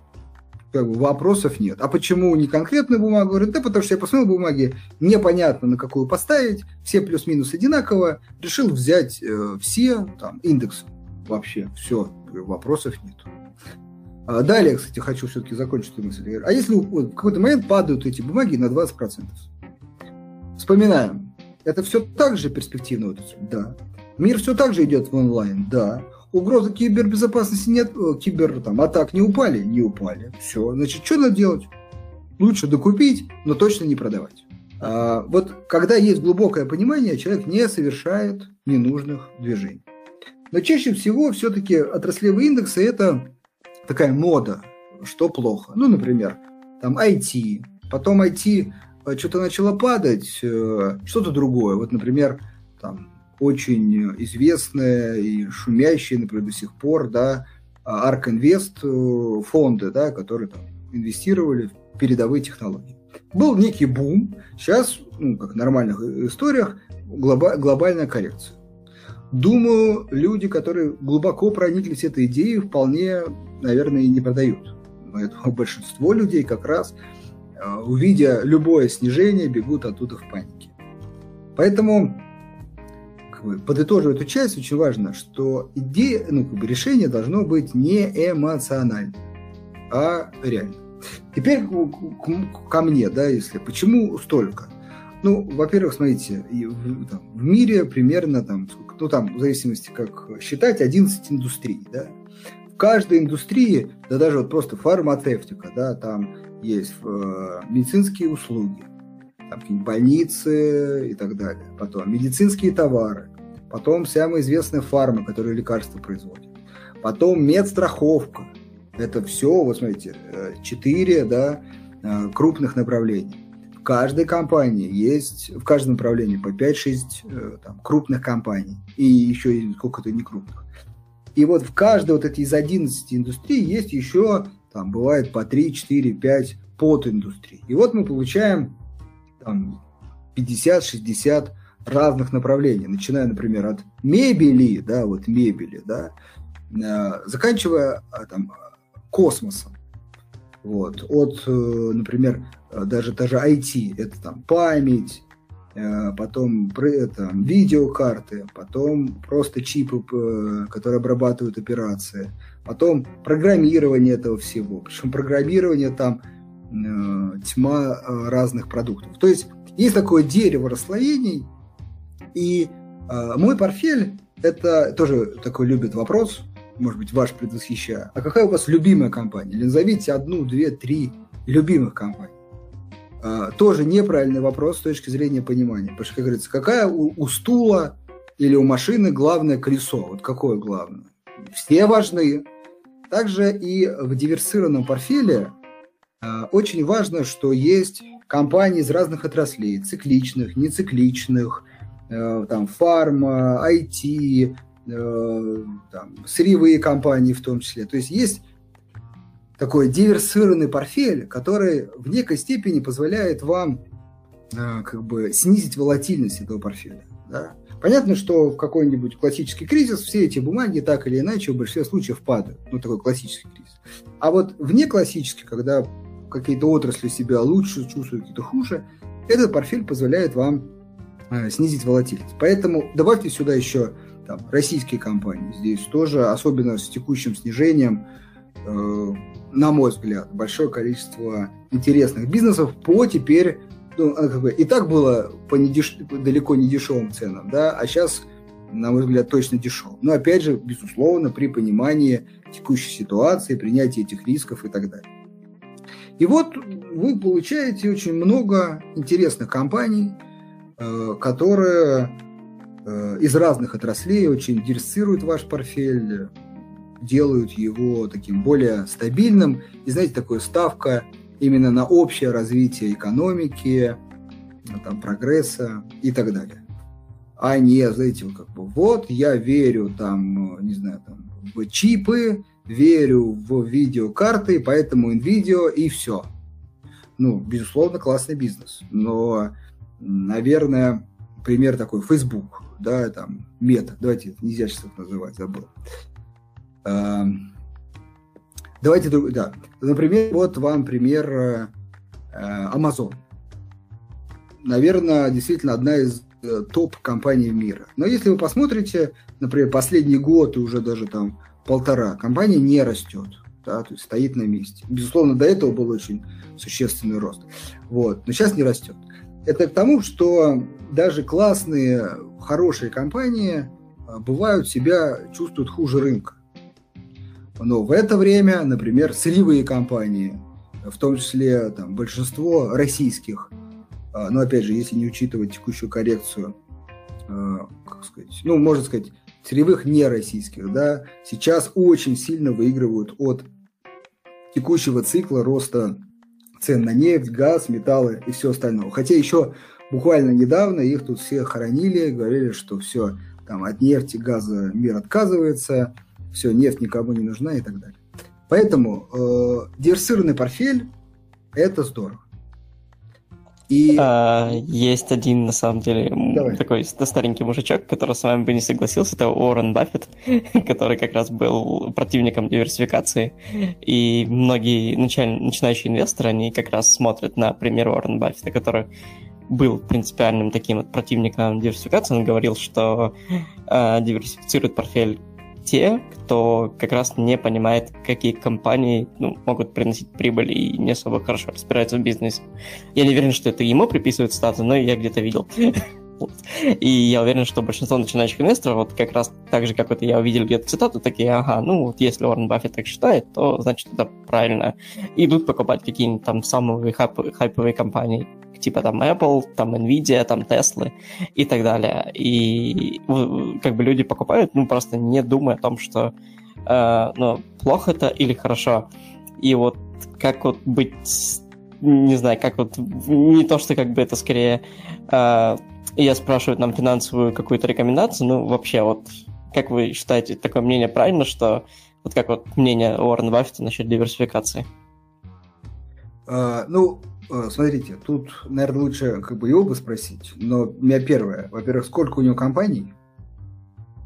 как бы вопросов нет. А почему не конкретную бумагу? Говорю, да потому что я посмотрел бумаги, непонятно на какую поставить, все плюс-минус одинаково, решил взять э, все там индексы вообще, все, вопросов нет. А далее, кстати, хочу все-таки закончить эту мысль. А если в какой-то момент падают эти бумаги на 20%? Вспоминаем. Это все так же перспективно? Да. Мир все так же идет в онлайн? Да. Угрозы кибербезопасности нет, э, кибер там, атак не упали? Не упали. Все. Значит, что надо делать? Лучше докупить, но точно не продавать. А, вот когда есть глубокое понимание, человек не совершает ненужных движений. Но чаще всего все-таки отраслевые индексы – это такая мода, что плохо. Ну, например, там IT, потом IT э, что-то начало падать, э, что-то другое. Вот, например, там очень известные и шумящие, например, до сих пор, да, Ark Invest э, фонды, да, которые там инвестировали в передовые технологии. Был некий бум, сейчас, ну, как в нормальных историях, глоба- глобальная коррекция. думаю, люди, которые глубоко прониклись этой идеей, вполне, наверное, и не продают. Поэтому большинство людей как раз, э, увидя любое снижение, бегут оттуда в панике. Поэтому, как бы, подытожив эту часть, очень важно, что идея, ну, как бы, решение должно быть не эмоциональным, а реальным. Теперь ко мне, да, если почему столько? Ну, во-первых, смотрите, в, там, в мире примерно там, ну там, в зависимости как считать, 11 индустрий, да. В каждой индустрии, да даже вот просто фармацевтика, да, там есть э, медицинские услуги, там больницы и так далее, потом медицинские товары, потом самая известная фарма, которая лекарства производит, потом медстраховка, это все, вот смотрите, э, четыре да, э, крупных направления каждой компании есть, в каждом направлении по 5-6 э, крупных компаний. И еще сколько-то не крупных. И вот в каждой вот этой из 11 индустрий есть еще, там бывает по 3, 4, 5 подиндустрий. И вот мы получаем там 50-60 разных направлений, начиная, например, от мебели, да, вот мебели, да, э, заканчивая а, там космосом. Вот. От, э, например, Э, даже даже IT, это там память, э, потом это, видеокарты, потом просто чипы, э, которые обрабатывают операции, потом программирование этого всего. Причем программирование там тьма разных продуктов. То есть есть такое дерево расслоений, и мой портфель это тоже такой любит вопрос, может быть, ваш предвосхищая. А какая у вас любимая компания? Или назовите одну, две, три любимых компаний. Тоже неправильный вопрос с точки зрения понимания. Потому что, как говорится, какая у, у стула или у машины главное колесо? Вот какое главное? Все важны. Также и в диверсированном портфеле э, очень важно, что есть компании из разных отраслей, цикличных, нецикличных, э, там, фарма, IT, э, там, сырьевые компании в том числе. То есть есть такой диверсированный портфель, который в некой степени позволяет вам э, как бы снизить волатильность этого портфеля. Да? Понятно, что в какой-нибудь классический кризис все эти бумаги так или иначе в большинстве случаев падают. Ну, такой классический кризис. А вот вне классический, когда какие-то отрасли себя лучше чувствуют, какие-то хуже, этот портфель позволяет вам э, снизить волатильность. Поэтому добавьте сюда еще там, российские компании. Здесь тоже, особенно с текущим снижением, э, на мой взгляд, большое количество интересных бизнесов по теперь, ну, а, как бы, и так было по недеш... далеко не дешевым ценам, да, а сейчас, на мой взгляд, точно дешево. Но опять же, безусловно, при понимании текущей ситуации, принятии этих рисков и так далее. И вот вы получаете очень много интересных компаний, э, которые э, из разных отраслей очень диверсируют ваш портфель, делают его таким более стабильным. И знаете, такая ставка именно на общее развитие экономики, там, прогресса и так далее. А не, знаете, как бы, вот я верю там, не знаю, там, в чипы, верю в видеокарты, поэтому NVIDIA и все. Ну, безусловно, классный бизнес. Но, наверное, пример такой, Facebook, да, там, мета, давайте, нельзя сейчас это называть, забыл. Давайте, да. Например, вот вам пример э, Amazon. Наверное, действительно одна из э, топ-компаний мира. Но если вы посмотрите, например, последний год и уже даже там полтора, компания не растет. Да, то есть стоит на месте. Безусловно, до этого был очень существенный рост. Вот, но сейчас не растет. Это к тому, что даже классные, хорошие компании э, бывают себя чувствуют хуже рынка. Но в это время, например, сырьевые компании, в том числе там, большинство российских, а, но опять же, если не учитывать текущую коррекцию, а, как сказать, ну, можно сказать, сырьевых нероссийских, да, сейчас очень сильно выигрывают от текущего цикла роста цен на нефть, газ, металлы и все остальное. Хотя еще буквально недавно их тут все хоронили, говорили, что все, там от нефти, газа мир отказывается – все, нефть никому не нужна и так далее. Поэтому э, диверсированный портфель – это здорово. И... А, есть один, на самом деле, Давай. такой старенький мужичок, который с вами бы не согласился, это Уоррен Баффет, который как раз был противником диверсификации. И многие началь... начинающие инвесторы, они как раз смотрят на пример Уоррена Баффета, который был принципиальным таким вот противником диверсификации. Он говорил, что э, диверсифицирует портфель те, кто как раз не понимает, какие компании ну, могут приносить прибыль и не особо хорошо разбираются в бизнесе. Я не уверен, что это ему приписывают статы, но я где-то видел. И я уверен, что большинство начинающих инвесторов, вот как раз так же, как вот я увидел где-то цитату, такие, ага, ну вот если Уоррен Баффет так считает, то значит это правильно. Идут покупать какие-нибудь там самые хайп- хайповые компании типа там Apple, там Nvidia, там Tesla и так далее. И как бы люди покупают, ну, просто не думая о том, что э, ну, плохо это или хорошо. И вот как вот быть, не знаю, как вот, не то, что как бы это скорее, э, я спрашиваю нам финансовую какую-то рекомендацию, ну, вообще вот, как вы считаете, такое мнение правильно, что вот как вот мнение Уоррена Баффета насчет диверсификации? Uh, ну, Э, смотрите, тут, наверное, лучше как бы бы спросить. Но у меня первое. Во-первых, сколько у него компаний?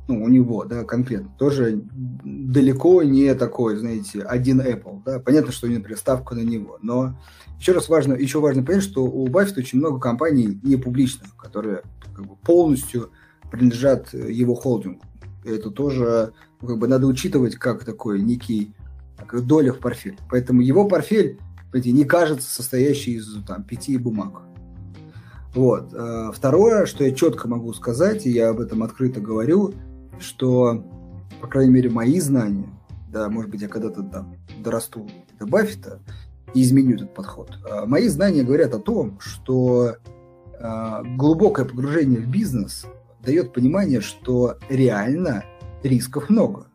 Ну, у него, да, конкретно. Тоже далеко не такой, знаете, один Apple. Да? Понятно, что у него приставка на него. Но еще раз важно, еще важно понять, что у Баффета очень много компаний не публичных, которые как бы, полностью принадлежат его холдингу. Это тоже как бы надо учитывать как такой некий как доля в портфель. Поэтому его портфель не кажется состоящий из там, пяти бумаг. Вот. Э, второе, что я четко могу сказать, и я об этом открыто говорю, что, по крайней мере, мои знания, да, может быть, я когда-то там дорасту до Баффета и изменю этот подход. Э, мои знания говорят о том, что э, глубокое погружение в бизнес дает понимание, что реально рисков много.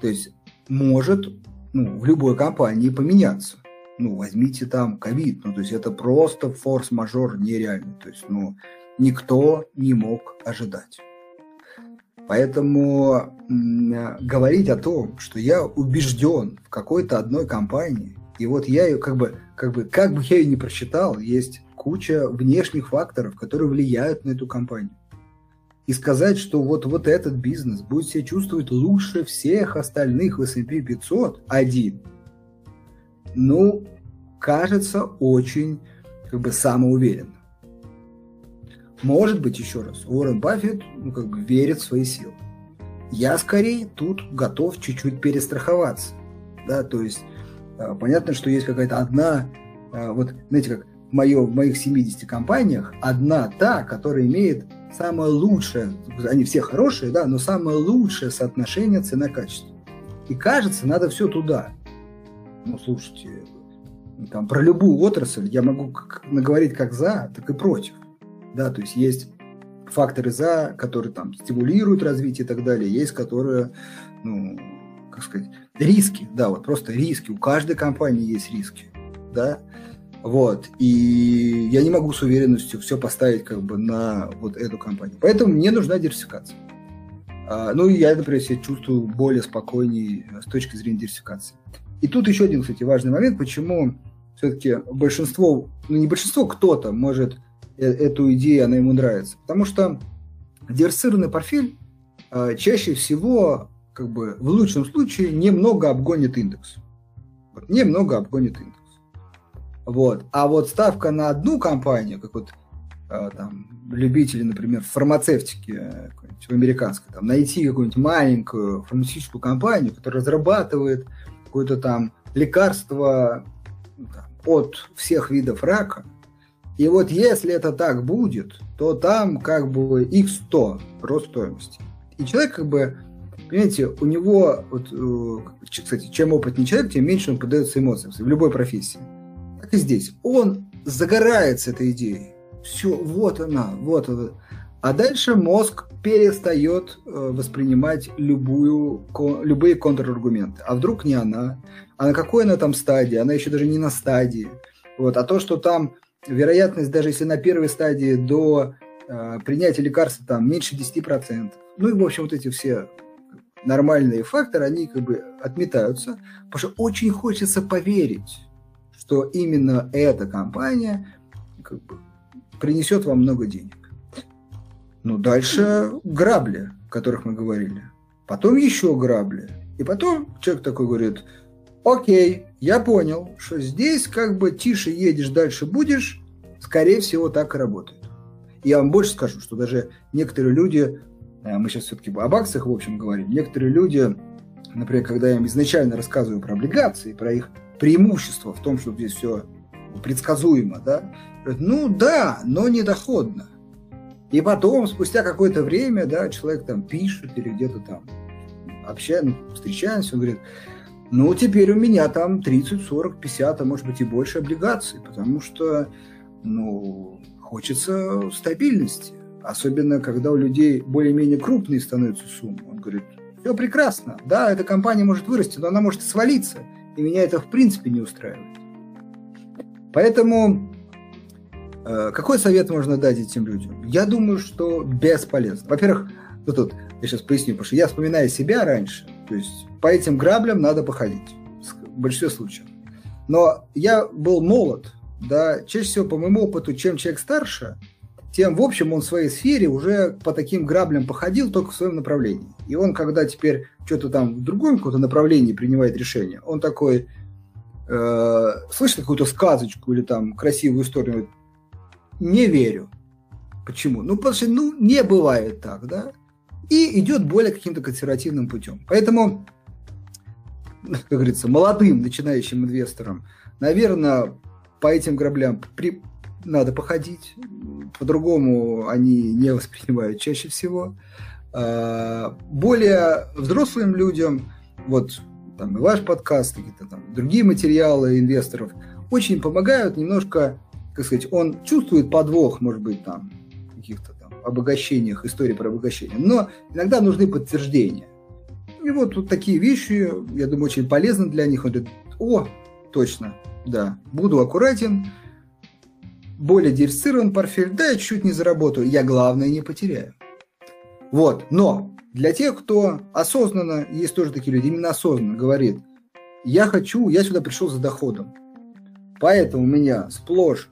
То есть может ну, в любой компании поменяться ну, возьмите там ковид, ну, то есть это просто форс-мажор нереальный, то есть, ну, никто не мог ожидать. Поэтому говорить о том, что я убежден в какой-то одной компании, и вот я ее как бы, как бы, как бы я ее не просчитал, есть куча внешних факторов, которые влияют на эту компанию. И сказать, что вот, вот этот бизнес будет себя чувствовать лучше всех остальных в S&P 500 один – ну, кажется очень как бы самоуверенно. Может быть, еще раз, Уоррен Баффет ну, как бы верит в свои силы. Я скорее тут готов чуть-чуть перестраховаться. Да, то есть э, понятно, что есть какая-то одна, э, вот знаете, как в, моё, в моих 70 компаниях, одна та, которая имеет самое лучшее, они все хорошие, да, но самое лучшее соотношение цена-качество. И кажется, надо все туда ну, слушайте, там, про любую отрасль я могу как, наговорить как за, так и против. Да, то есть есть факторы за, которые там стимулируют развитие и так далее, есть которые, ну, как сказать, риски, да, вот просто риски. У каждой компании есть риски, да, вот. И я не могу с уверенностью все поставить как бы на вот эту компанию. Поэтому мне нужна диверсификация. А, ну, я, например, себя чувствую более спокойней с точки зрения диверсификации. И тут еще один, кстати, важный момент, почему все-таки большинство, ну не большинство, кто-то может э, эту идею, она ему нравится. Потому что диверсированный портфель э, чаще всего, как бы в лучшем случае, немного обгонит индекс. Вот, немного обгонит индекс. Вот. А вот ставка на одну компанию, как вот э, там, любители, например, фармацевтики э, американской, там, найти какую-нибудь маленькую фармацевтическую компанию, которая разрабатывает какое-то там лекарство от всех видов рака. И вот если это так будет, то там как бы x100 рост стоимости. И человек как бы, понимаете, у него, вот, э, кстати, чем опытнее человек, тем меньше он поддается эмоциям в любой профессии. Так и здесь. Он загорается этой идеей. Все, вот она, вот она. А дальше мозг перестает э, воспринимать любую, любые контраргументы. А вдруг не она? А на какой она там стадии? Она еще даже не на стадии. Вот. А то, что там вероятность, даже если на первой стадии до э, принятия лекарства там меньше 10%. Ну и, в общем, вот эти все нормальные факторы, они как бы отметаются, потому что очень хочется поверить, что именно эта компания как бы принесет вам много денег. Ну, дальше грабли, о которых мы говорили. Потом еще грабли. И потом человек такой говорит, окей, я понял, что здесь как бы тише едешь, дальше будешь, скорее всего, так и работает. Я вам больше скажу, что даже некоторые люди, э, мы сейчас все-таки об акциях, в общем, говорим, некоторые люди, например, когда я им изначально рассказываю про облигации, про их преимущество в том, что здесь все предсказуемо, да, говорят, ну да, но не доходно. И потом, спустя какое-то время, да, человек там пишет или где-то там общаемся, встречаемся, он говорит, ну, теперь у меня там 30, 40, 50, а может быть и больше облигаций, потому что, ну, хочется стабильности. Особенно, когда у людей более-менее крупные становятся суммы. Он говорит, все прекрасно, да, эта компания может вырасти, но она может свалиться, и меня это в принципе не устраивает. Поэтому какой совет можно дать этим людям? Я думаю, что бесполезно. Во-первых, ну тут я сейчас поясню, потому что я вспоминаю себя раньше, то есть по этим граблям надо походить в большинстве случаев. Но я был молод, да, чаще всего по моему опыту, чем человек старше, тем, в общем, он в своей сфере уже по таким граблям походил только в своем направлении. И он, когда теперь что-то там в другом каком-то направлении принимает решение, он такой, э, слышит какую-то сказочку или там красивую историю, не верю. Почему? Ну, потому что, ну, не бывает так, да? И идет более каким-то консервативным путем. Поэтому, как говорится, молодым начинающим инвесторам, наверное, по этим граблям при... надо походить. По-другому они не воспринимают чаще всего. А, более взрослым людям, вот там и ваш подкаст, какие-то там другие материалы инвесторов, очень помогают немножко, как сказать, он чувствует подвох, может быть, там, каких-то там обогащениях, истории про обогащение, но иногда нужны подтверждения. И вот, вот такие вещи, я думаю, очень полезны для них. Он говорит, о, точно, да, буду аккуратен, более диверсифицирован портфель, да, я чуть-чуть не заработаю, я главное не потеряю. Вот, но для тех, кто осознанно, есть тоже такие люди, именно осознанно говорит, я хочу, я сюда пришел за доходом. Поэтому у меня сплошь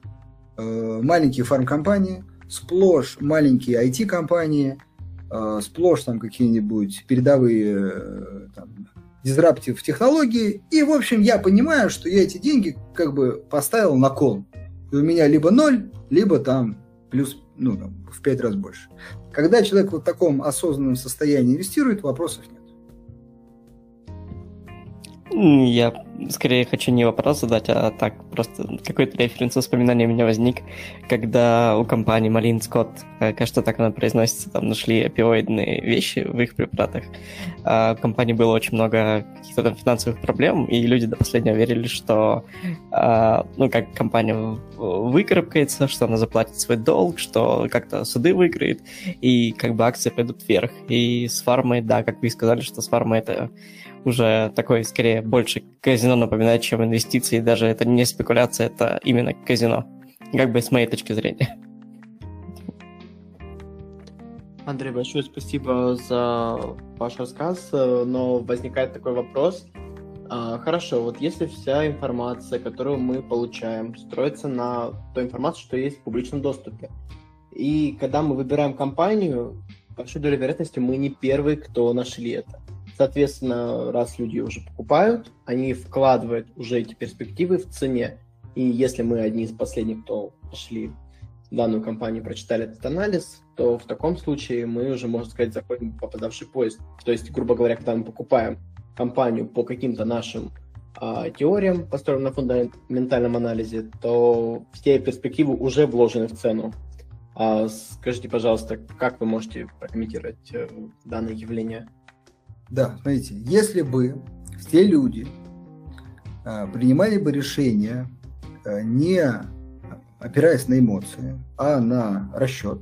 маленькие фармкомпании, сплошь маленькие IT-компании, э, сплошь там какие-нибудь передовые э, там, дизраптив технологии. И, в общем, я понимаю, что я эти деньги как бы поставил на кол. И у меня либо ноль, либо там плюс ну, там, в пять раз больше. Когда человек в таком осознанном состоянии инвестирует, вопросов нет. Я скорее хочу не вопрос задать, а так просто какой-то референс воспоминания у меня возник, когда у компании Малин Скотт, э, кажется, так она произносится, там нашли опиоидные вещи в их препаратах. А у компании было очень много каких-то там финансовых проблем, и люди до последнего верили, что а, ну, как компания выкарабкается, что она заплатит свой долг, что как-то суды выиграет, и как бы акции пойдут вверх. И с фармой, да, как вы сказали, что с фармой это уже такой, скорее, больше казино напоминает, чем инвестиции. Даже это не спекуляция, это именно казино. Как бы с моей точки зрения. Андрей, большое спасибо за ваш рассказ, но возникает такой вопрос. А, хорошо, вот если вся информация, которую мы получаем, строится на той информации, что есть в публичном доступе, и когда мы выбираем компанию, большой долей вероятности мы не первые, кто нашли это. Соответственно, раз люди уже покупают, они вкладывают уже эти перспективы в цене. И если мы одни из последних, кто пошли в данную компанию, прочитали этот анализ, то в таком случае мы уже, можно сказать, заходим в попадавший поезд. То есть, грубо говоря, когда мы покупаем компанию по каким-то нашим а, теориям, построенным на фундаментальном анализе, то все перспективы уже вложены в цену. А, скажите, пожалуйста, как вы можете прокомментировать э, данное явление? Да, смотрите, если бы все люди а, принимали бы решения а, не опираясь на эмоции, а на расчет,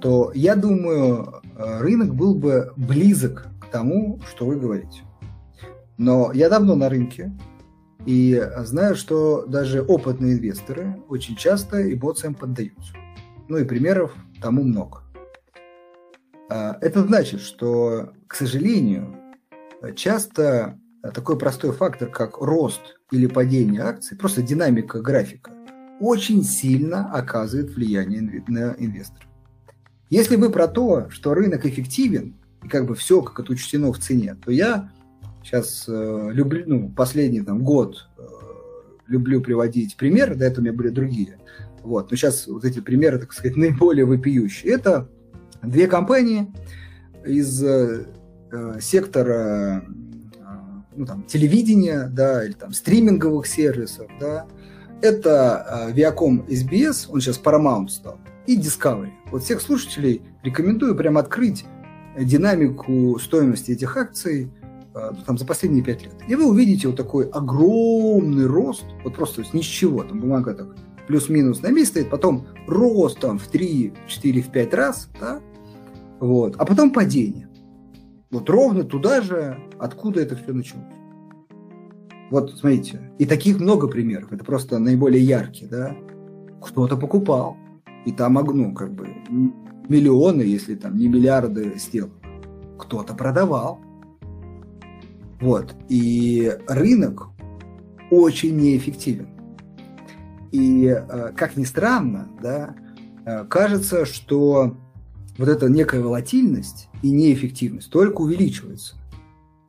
то я думаю, а, рынок был бы близок к тому, что вы говорите. Но я давно на рынке и знаю, что даже опытные инвесторы очень часто эмоциям поддаются. Ну и примеров тому много. А, это значит, что, к сожалению, часто такой простой фактор, как рост или падение акций, просто динамика графика, очень сильно оказывает влияние на инвестора. Если вы про то, что рынок эффективен, и как бы все как это учтено в цене, то я сейчас э, люблю, ну, последний там, год э, люблю приводить примеры, до этого у меня были другие. Вот. Но сейчас вот эти примеры, так сказать, наиболее вопиющие. Это две компании из э, э сектора ну, там, телевидения, да, или там стриминговых сервисов, да, это э, Viacom SBS, он сейчас Paramount стал, и Discovery. Вот всех слушателей рекомендую прям открыть динамику стоимости этих акций э, там, за последние пять лет. И вы увидите вот такой огромный рост, вот просто ни с чего, там бумага так плюс-минус на месте стоит, потом рост там в 3, в 4, в 5 раз, да, вот, а потом падение. Вот ровно туда же, откуда это все началось. Вот, смотрите, и таких много примеров, это просто наиболее яркие, да. Кто-то покупал, и там, ну, как бы, миллионы, если там не миллиарды сделок. Кто-то продавал. Вот, и рынок очень неэффективен. И, э, как ни странно, да, э, кажется, что вот эта некая волатильность и неэффективность только увеличивается.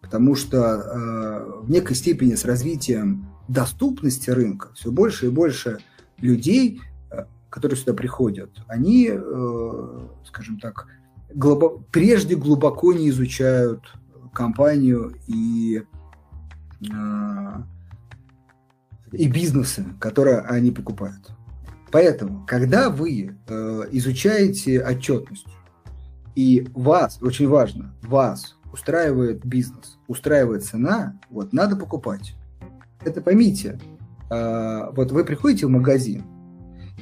Потому что э, в некой степени с развитием доступности рынка все больше и больше людей, э, которые сюда приходят, они, э, скажем так, глубо, прежде глубоко не изучают компанию и, э, и бизнесы, которые они покупают. Поэтому, когда вы э, изучаете отчетность, и вас, очень важно, вас устраивает бизнес, устраивает цена, вот надо покупать. Это поймите, э, вот вы приходите в магазин,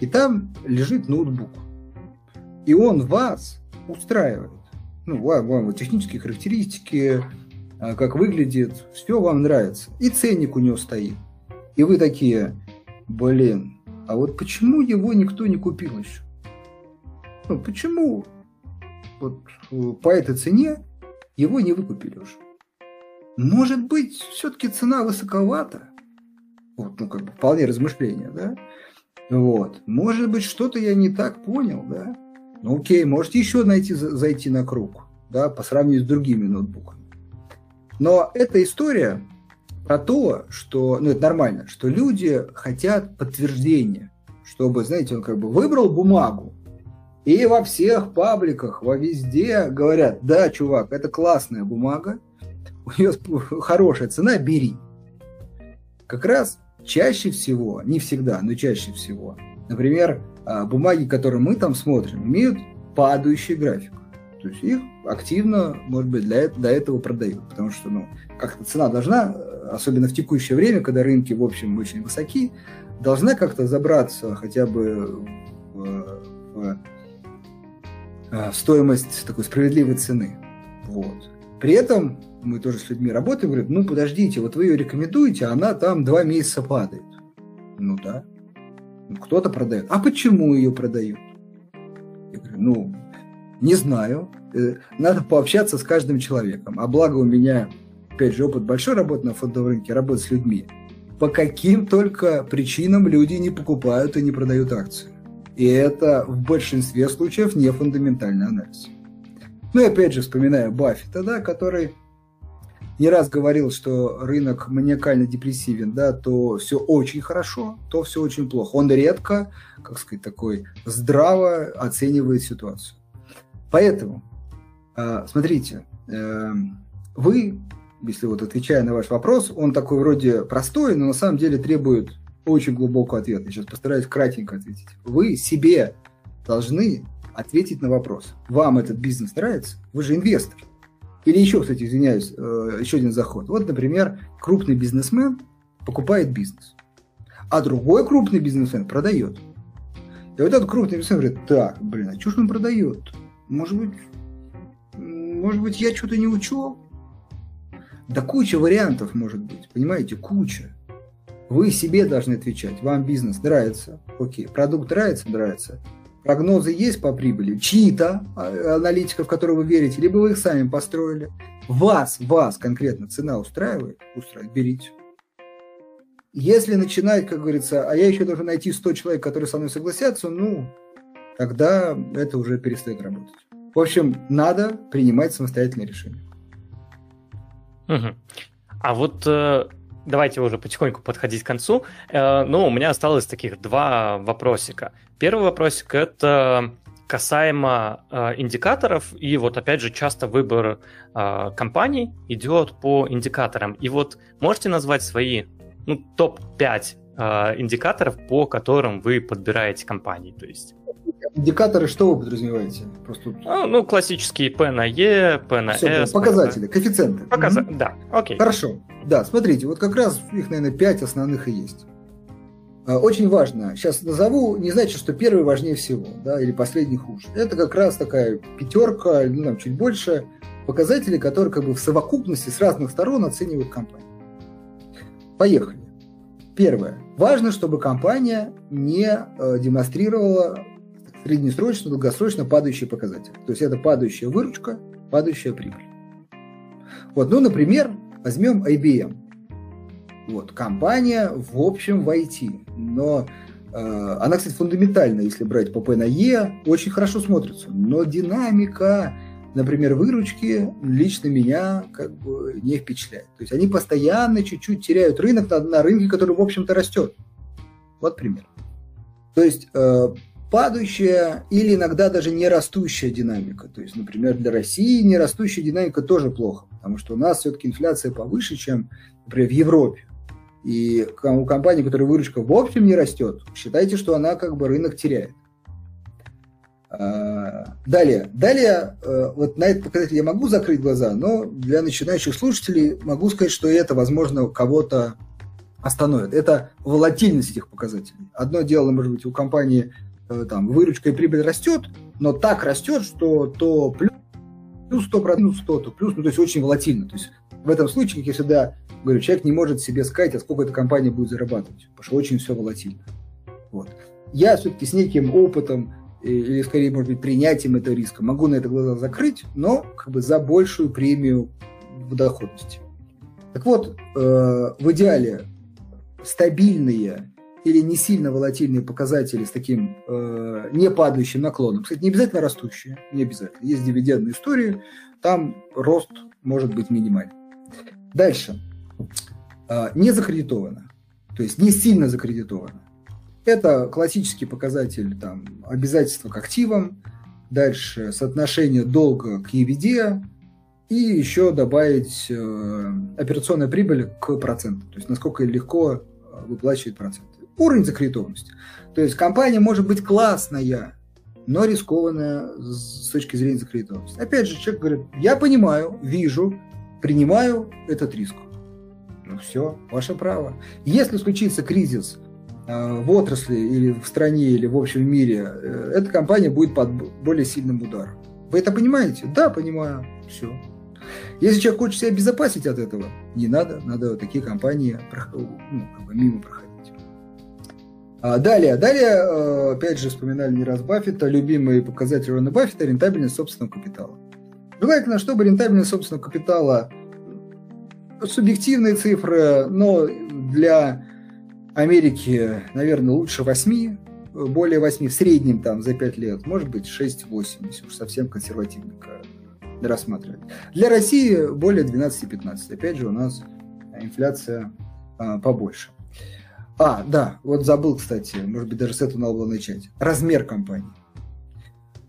и там лежит ноутбук, и он вас устраивает. Ну, вам, вам технические характеристики, э, как выглядит, все вам нравится. И ценник у него стоит. И вы такие, блин, а вот почему его никто не купил еще? Ну, почему вот э, по этой цене его не выкупили уже? Может быть, все-таки цена высоковата? Вот, ну, как бы вполне размышления, да? Вот. Может быть, что-то я не так понял, да? Ну, окей, можете еще найти, зайти на круг, да, по сравнению с другими ноутбуками. Но эта история про то, что, ну, это нормально, что люди хотят подтверждения, чтобы, знаете, он как бы выбрал бумагу, и во всех пабликах, во везде говорят, да, чувак, это классная бумага, у нее хорошая цена, бери. Как раз чаще всего, не всегда, но чаще всего, например, а, бумаги, которые мы там смотрим, имеют падающий график. То есть их активно, может быть, для, для этого продают. Потому что, ну, как-то цена должна, особенно в текущее время, когда рынки, в общем, очень высоки, должна как-то забраться хотя бы в, в, в стоимость такой справедливой цены. Вот. При этом мы тоже с людьми работаем, говорят, ну подождите, вот вы ее рекомендуете, а она там два месяца падает. Ну да. Кто-то продает. А почему ее продают? Я говорю, ну, не знаю. Э, надо пообщаться с каждым человеком. А благо у меня, опять же, опыт большой работы на фондовом рынке, работы с людьми. По каким только причинам люди не покупают и не продают акции. И это в большинстве случаев не фундаментальный анализ. Ну и опять же вспоминаю Баффета, да, который не раз говорил, что рынок маниакально депрессивен, да, то все очень хорошо, то все очень плохо. Он редко, как сказать, такой здраво оценивает ситуацию. Поэтому, а, смотрите, эм, вы, если вот отвечая на ваш вопрос, он такой вроде простой, но на самом деле требует очень глубокого ответа. Я сейчас постараюсь кратенько ответить. Вы себе должны ответить на вопрос. Вам этот бизнес нравится? Вы же инвестор. Или еще, кстати, извиняюсь, э, еще один заход. Вот, например, крупный бизнесмен покупает бизнес, а другой крупный бизнесмен продает. И вот этот крупный бизнесмен говорит, так, блин, а что ж он продает? Может быть, может быть, я что-то не учел? Да куча вариантов может быть, понимаете, куча. Вы себе должны отвечать, вам бизнес нравится, окей, продукт нравится, нравится. Прогнозы есть по прибыли, чьи-то а, аналитиков, которые вы верите, либо вы их сами построили. Вас, вас конкретно цена устраивает, устраивает, берите. если начинать, как говорится, а я еще должен найти 100 человек, которые со мной согласятся, ну, тогда это уже перестает работать. В общем, надо принимать самостоятельные решения. Угу. А вот э, давайте уже потихоньку подходить к концу. Э, ну, у меня осталось таких два вопросика. Первый вопросик это касаемо э, индикаторов, и вот опять же часто выбор э, компаний идет по индикаторам. И вот можете назвать свои ну, топ-5 э, индикаторов, по которым вы подбираете компании? То есть Индикаторы что вы подразумеваете? Просто... А, ну, классические P на E, P на Все, S. Показатели, P коэффициенты. Показа... Угу. Да, окей. Хорошо. Да, смотрите, вот как раз их, наверное, пять основных и есть. А, очень важно, сейчас назову, не значит, что первый важнее всего, да, или последний хуже. Это как раз такая пятерка, ну, там, чуть больше показателей, которые как бы в совокупности с разных сторон оценивают компанию. Поехали. Первое. Важно, чтобы компания не э, демонстрировала среднесрочно, долгосрочно падающие показатели. То есть это падающая выручка, падающая прибыль. Вот, ну, например, возьмем IBM. Вот, компания, в общем, в IT, но э, она, кстати, фундаментальна, если брать по P на E, очень хорошо смотрится. Но динамика, например, выручки лично меня как бы не впечатляет. То есть они постоянно чуть-чуть теряют рынок на, на рынке, который, в общем-то, растет. Вот пример. То есть э, падающая или иногда даже не растущая динамика. То есть, например, для России не растущая динамика тоже плохо, потому что у нас все-таки инфляция повыше, чем, например, в Европе. И у компании, которая выручка в общем не растет, считайте, что она как бы рынок теряет. А, далее, далее, э, вот на этот показатель я могу закрыть глаза, но для начинающих слушателей могу сказать, что это, возможно, кого-то остановит. Это волатильность этих показателей. Одно дело, может быть, у компании там выручка и прибыль растет, но так растет, что то плюс, плюс 100%, плюс 100, то плюс, ну, то есть очень волатильно. То есть в этом случае, как я всегда говорю, человек не может себе сказать, а сколько эта компания будет зарабатывать, потому что очень все волатильно. Вот. Я все-таки с неким опытом э, или, скорее, может быть, принятием этого риска могу на это глаза закрыть, но как бы за большую премию в доходности. Так вот, э, в идеале стабильные или не сильно волатильные показатели с таким э, не падающим наклоном. Кстати, не обязательно растущие, не обязательно. Есть дивидендные истории, там рост может быть минимальный. Дальше. Э, не закредитовано, то есть не сильно закредитовано. Это классический показатель там, обязательства к активам, дальше соотношение долга к EVD, и еще добавить э, операционная прибыль к проценту, то есть насколько легко э, выплачивает процент уровень закредитованности. То есть компания может быть классная, но рискованная с точки зрения закредитованности. Опять же, человек говорит, я понимаю, вижу, принимаю этот риск. Ну все, ваше право. Если случится кризис э, в отрасли или в стране, или в общем мире, э, эта компания будет под более сильным ударом. Вы это понимаете? Да, понимаю. Все. Если человек хочет себя обезопасить от этого, не надо, надо такие компании ну, как бы мимо проходить. А, далее, далее, э, опять же, вспоминали не раз Баффета, любимый показатель Рона Баффета – рентабельность собственного капитала. Желательно, чтобы рентабельность собственного капитала субъективные цифры, но для Америки, наверное, лучше 8, более 8 в среднем там за 5 лет, может быть 6-8, если уж совсем консервативно рассматривать. Для России более 12-15. Опять же, у нас инфляция а, побольше. А, да, вот забыл, кстати, может быть, даже с этого надо было начать. Размер компании.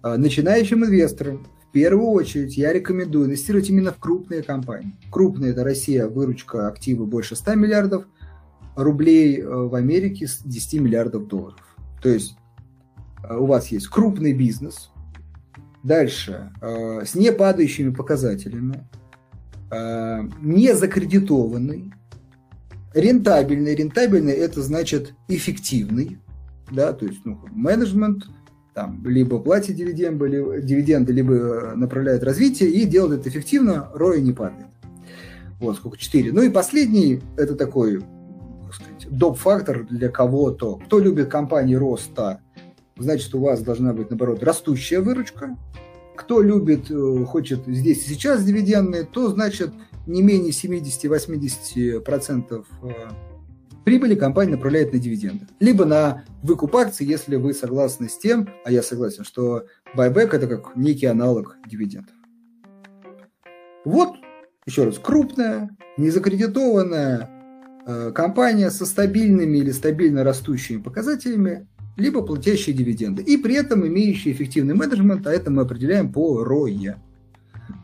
А, начинающим инвесторам в первую очередь я рекомендую инвестировать именно в крупные компании. Крупные – это Россия, выручка активы больше 100 миллиардов рублей, э, в Америке 10 миллиардов долларов. То есть э, у вас есть крупный бизнес, дальше э, с непадающими показателями, не закредитованный, Рентабельный. Рентабельный – это значит эффективный, да, то есть ну, менеджмент там, либо платит дивиденды, либо, дивиденды, либо э, направляет развитие и делает это эффективно, роя не падает. Вот сколько, четыре. Ну и последний – это такой, доп-фактор для кого-то. Кто любит компании роста, значит, у вас должна быть, наоборот, растущая выручка. Кто любит, э, хочет здесь и сейчас дивидендные, то, значит, не менее 70-80% э, прибыли компания направляет на дивиденды. Либо на выкуп акций, если вы согласны с тем, а я согласен, что байбек – это как некий аналог дивидендов. Вот, еще раз, крупная, незакредитованная э, компания со стабильными или стабильно растущими показателями, либо платящие дивиденды. И при этом имеющие эффективный менеджмент, а это мы определяем по ROE.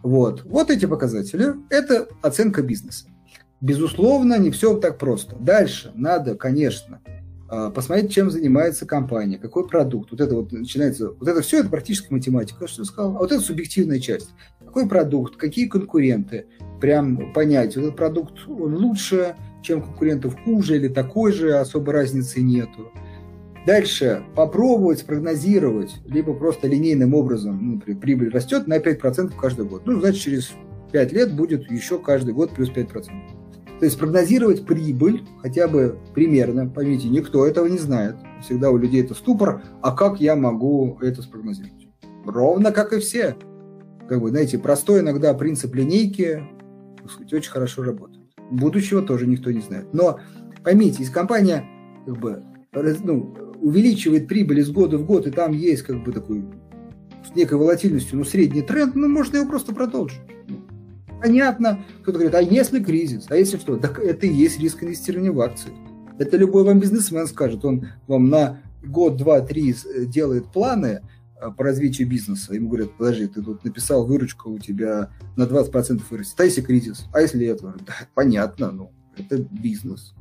Вот. вот эти показатели – это оценка бизнеса. Безусловно, не все так просто. Дальше надо, конечно, э, посмотреть, чем занимается компания, какой продукт. Вот это вот начинается, вот это все, это практически математика, что я сказал. А вот это субъективная часть. Какой продукт, какие конкуренты, прям понять, этот продукт он лучше, чем конкурентов хуже или такой же, особо разницы нету. Дальше попробовать спрогнозировать, либо просто линейным образом, ну, например, прибыль растет на 5% каждый год. Ну, значит, через 5 лет будет еще каждый год плюс 5%. То есть прогнозировать прибыль хотя бы примерно, поймите, никто этого не знает. Всегда у людей это ступор, а как я могу это спрогнозировать? Ровно как и все. Как бы, знаете, простой иногда принцип линейки, сказать, очень хорошо работает. Будущего тоже никто не знает. Но поймите, если компания как бы, ну, увеличивает прибыль из года в год, и там есть как бы такой с некой волатильностью, ну, средний тренд, ну, можно его просто продолжить. Понятно. Кто-то говорит, а если кризис, а если что? Так это и есть риск инвестирования в акции. Это любой вам бизнесмен скажет. Он вам на год, два, три делает планы, Э, по развитию бизнеса. Ему говорят, подожди, ты тут написал выручку, у тебя на 20% вырастет. А если кризис? А если это? Да, понятно, ну, это бизнес.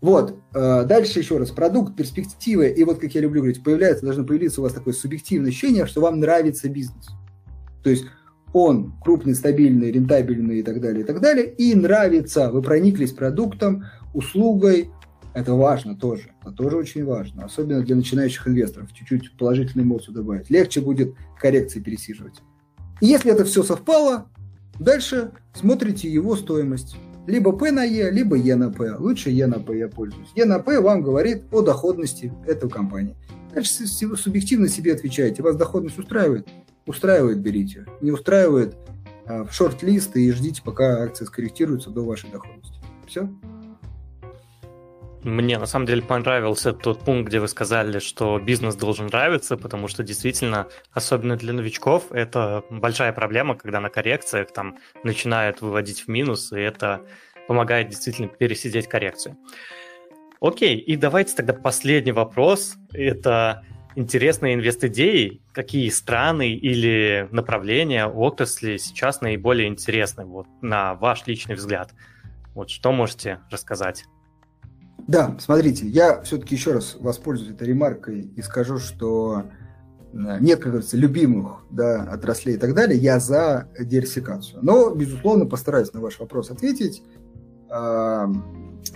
Вот, э, дальше еще раз, продукт, перспективы, и вот, как я люблю говорить, появляется, должно появиться у вас такое субъективное ощущение, что вам нравится бизнес. То есть он крупный, стабильный, рентабельный и так далее, и так далее, и нравится, вы прониклись продуктом, услугой, это важно тоже. Это тоже очень важно. Особенно для начинающих инвесторов. Чуть-чуть положительную эмоцию добавить. Легче будет коррекции пересиживать. И если это все совпало, дальше смотрите его стоимость. Либо P на E, либо E на P. Лучше E на P я пользуюсь. E на P вам говорит о доходности этой компании. Дальше субъективно себе отвечаете. Вас доходность устраивает? Устраивает, берите. Не устраивает, а, в шорт-лист и ждите, пока акции скорректируются до вашей доходности. Все? Мне на самом деле понравился тот пункт, где вы сказали, что бизнес должен нравиться, потому что действительно, особенно для новичков, это большая проблема, когда на коррекциях там начинают выводить в минус, и это помогает действительно пересидеть коррекцию. Окей, и давайте тогда последний вопрос. Это интересные инвест-идеи, какие страны или направления отрасли сейчас наиболее интересны, вот, на ваш личный взгляд? Вот что можете рассказать? Да, смотрите, я все-таки еще раз воспользуюсь этой ремаркой и скажу, что э, нет, как говорится, любимых да, отраслей и так далее, я за диверсификацию. Но, безусловно, постараюсь на ваш вопрос ответить. А,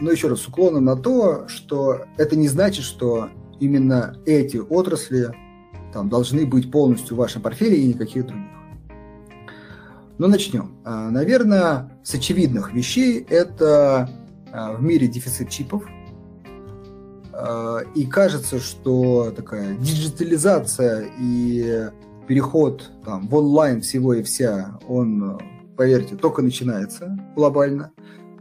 но еще раз, с уклоном на то, что это не значит, что именно эти отрасли там, должны быть полностью в вашем портфеле и никаких других. Но начнем. А, наверное, с очевидных вещей это а, в мире дефицит чипов – и кажется, что такая диджитализация и переход там, в онлайн всего и вся, он, поверьте, только начинается глобально.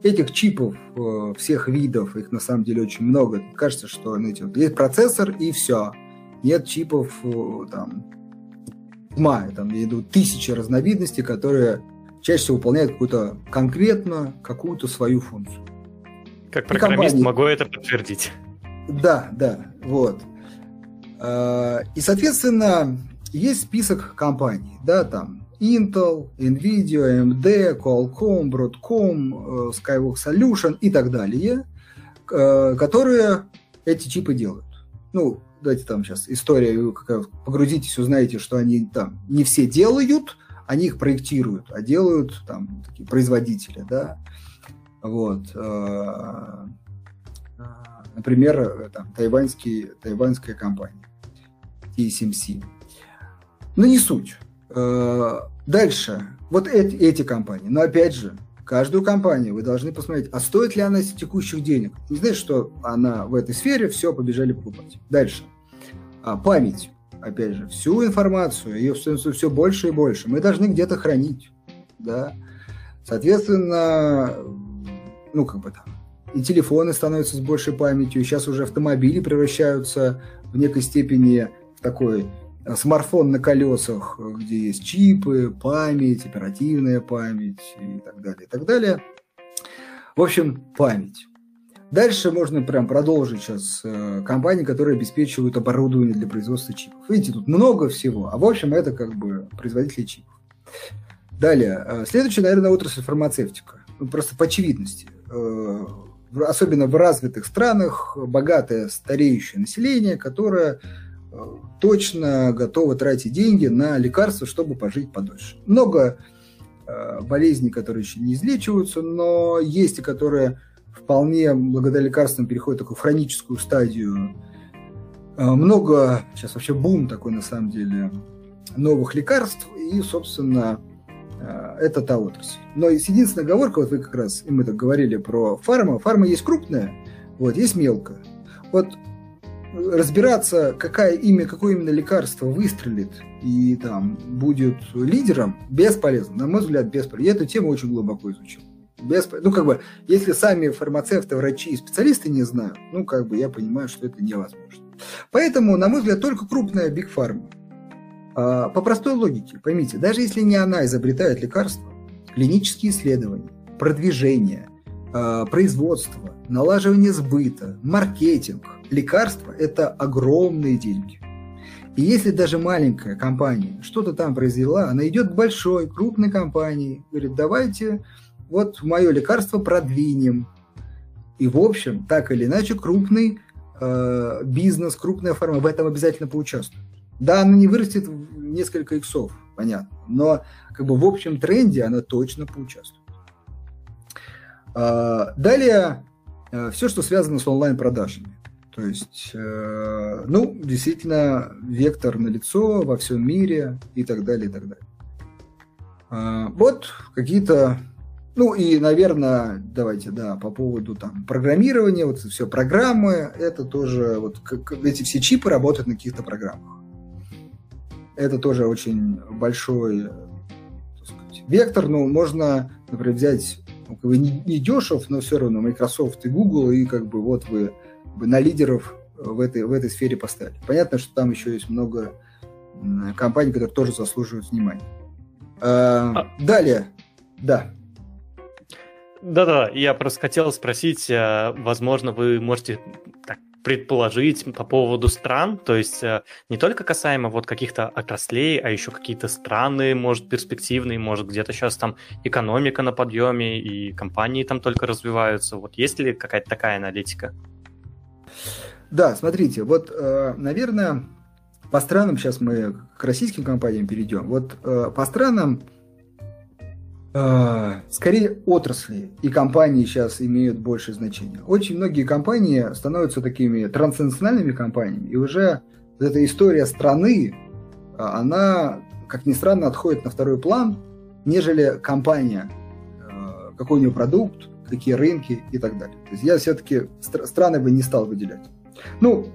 Этих чипов э, всех видов, их на самом деле очень много. Кажется, что знаете, вот есть процессор и все. Нет чипов э, там тьма, там идут тысячи разновидностей, которые чаще всего выполняют какую-то конкретно какую-то свою функцию. Как программист могу это подтвердить. Да, да, вот. А, и, соответственно, есть список компаний, да, там Intel, Nvidia, AMD, Qualcomm, Broadcom, э, Skywalk Solution и так далее, э, которые эти чипы делают. Ну, давайте там сейчас история, погрузитесь, узнаете, что они там не все делают, они их проектируют, а делают там такие производители, да. Вот. Например, э, там, тайваньский, тайваньская компания TSMC. Но не суть. Э, дальше. Вот эти, эти компании. Но опять же, каждую компанию вы должны посмотреть, а стоит ли она текущих денег. Не знаете, что она в этой сфере, все, побежали покупать. Дальше. А, память. Опять же, всю информацию, ее все, все больше и больше. Мы должны где-то хранить. Да? Соответственно, ну, как бы там, и телефоны становятся с большей памятью, сейчас уже автомобили превращаются в некой степени в такой э, смартфон на колесах, где есть чипы, память, оперативная память и так далее, и так далее. В общем, память. Дальше можно прям продолжить сейчас э, компании, которые обеспечивают оборудование для производства чипов. Видите, тут много всего, а в общем это как бы производители чипов. Далее, э, следующая, наверное, отрасль фармацевтика. Ну, просто по очевидности. Особенно в развитых странах богатое стареющее население, которое э, точно готово тратить деньги на лекарства, чтобы пожить подольше. Много э, болезней, которые еще не излечиваются, но есть и которые вполне благодаря лекарствам переходят в такую хроническую стадию. Э, много, сейчас вообще бум такой на самом деле, новых лекарств, и, собственно, это та отрасль. Но единственная оговорка, вот вы как раз, и мы так говорили про фарма, фарма есть крупная, вот, есть мелкая. Вот разбираться, какое имя, какое именно лекарство выстрелит и там будет лидером, бесполезно, на мой взгляд, бесполезно. Я эту тему очень глубоко изучил. Бесполезно. Ну, как бы, если сами фармацевты, врачи и специалисты не знают, ну, как бы, я понимаю, что это невозможно. Поэтому, на мой взгляд, только крупная Big Pharma а, по простой логике, поймите, даже если не она изобретает лекарство, клинические исследования, продвижение, а, производство, налаживание сбыта, маркетинг, лекарства – это огромные деньги. И если даже маленькая компания что-то там произвела, она идет к большой, крупной компании, говорит, давайте вот мое лекарство продвинем. И, в общем, так или иначе, крупный э, бизнес, крупная фарма в этом обязательно поучаствует. Да, она не вырастет в несколько иксов, понятно, но как бы в общем тренде она точно поучаствует. А, далее, э, все, что связано с онлайн-продажами. То есть, э, ну, действительно, вектор на лицо во всем мире и так далее, и так далее. А, вот какие-то ну и, наверное, давайте, да, по поводу там программирования, вот все программы, это тоже, вот как, эти все чипы работают на каких-то программах. Это тоже очень большой сказать, вектор. Ну, можно, например, взять ну, как бы не, не дешев, но все равно Microsoft и Google, и как бы вот вы на лидеров в этой, в этой сфере поставили. Понятно, что там еще есть много компаний, которые тоже заслуживают внимания. А, а... Далее, да. Да-да, я просто хотел спросить, возможно, вы можете так предположить по поводу стран, то есть э, не только касаемо вот каких-то отраслей, а еще какие-то страны, может, перспективные, может, где-то сейчас там экономика на подъеме и компании там только развиваются. Вот есть ли какая-то такая аналитика? Да, смотрите, вот, э, наверное, по странам сейчас мы к российским компаниям перейдем. Вот э, по странам скорее отрасли и компании сейчас имеют большее значение. Очень многие компании становятся такими транснациональными компаниями, и уже эта история страны, а, она, как ни странно, отходит на второй план, нежели компания, а, какой у нее продукт, какие рынки и так далее. То есть я все-таки страны бы не стал выделять. Ну,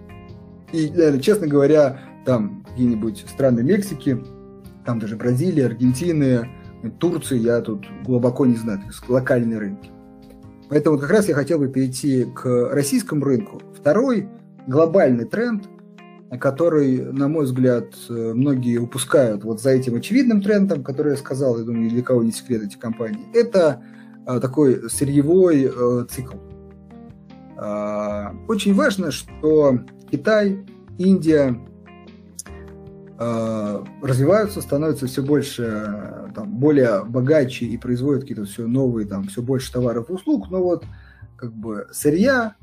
и, честно говоря, там какие-нибудь страны Мексики, там даже Бразилия, Аргентины, Турции я тут глубоко не знаю, то есть локальные рынки. Поэтому как раз я хотел бы перейти к российскому рынку. Второй глобальный тренд, который, на мой взгляд, многие упускают вот за этим очевидным трендом, который я сказал, я думаю, для кого не секрет эти компании, это а, такой сырьевой э, цикл. А, очень важно, что Китай, Индия, Э, развиваются, становятся все больше, там, более богаче и производят какие-то все новые, там, все больше товаров и услуг, но вот как бы сырья,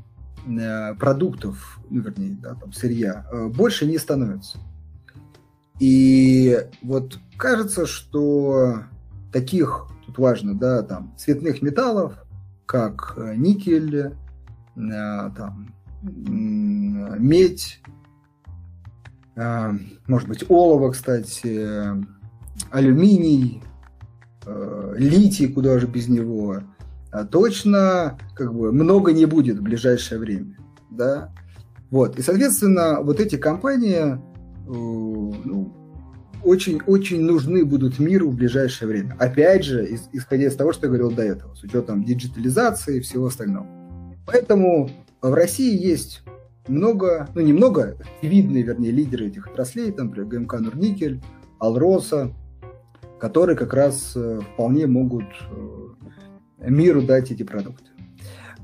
э, продуктов, ну, вернее, да, там, сырья, э, больше не становится. И вот кажется, что таких, тут важно, да, там, цветных металлов, как никель, там, медь, может быть, олово, кстати, алюминий, э, литий, куда же без него, а точно как бы много не будет в ближайшее время, да. Вот, и, соответственно, вот эти компании э, ну, очень, очень нужны будут миру в ближайшее время. Опять же, исходя из того, что я говорил до этого, с учетом диджитализации и всего остального. Поэтому в России есть много, ну немного, видные, вернее, лидеры этих отраслей, там, например, ГМК Нурникель, Алроса, которые как раз э, вполне могут э, миру дать эти продукты.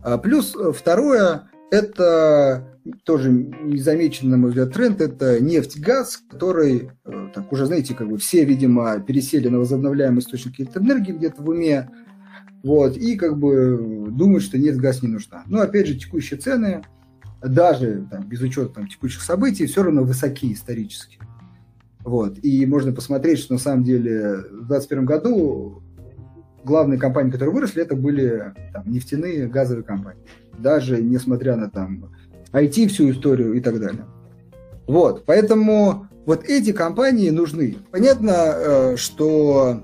А плюс э, второе, это тоже незамеченный, на мой взгляд, тренд, это нефть, газ, который, так уже, знаете, как бы все, видимо, пересели на возобновляемые источники электроэнергии где-то в уме, вот, и как бы думают, что нефть, газ не нужна. Но, опять же, текущие цены, даже там, без учета там, текущих событий, все равно высоки исторически. Вот. И можно посмотреть, что на самом деле в 2021 году главные компании, которые выросли, это были там, нефтяные, газовые компании. Даже несмотря на там IT, всю историю и так далее. Вот, поэтому вот эти компании нужны. Понятно, э, что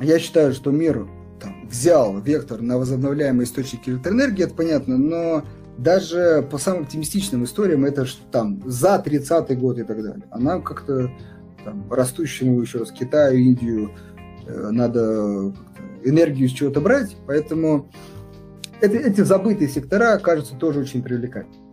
я считаю, что мир там, взял вектор на возобновляемые источники электроэнергии, это понятно, но даже по самым оптимистичным историям это там за 30-й год и так далее. А нам как-то там, растущему еще раз Китаю, Индию э, надо энергию с чего-то брать, поэтому это, эти забытые сектора кажутся тоже очень привлекательными.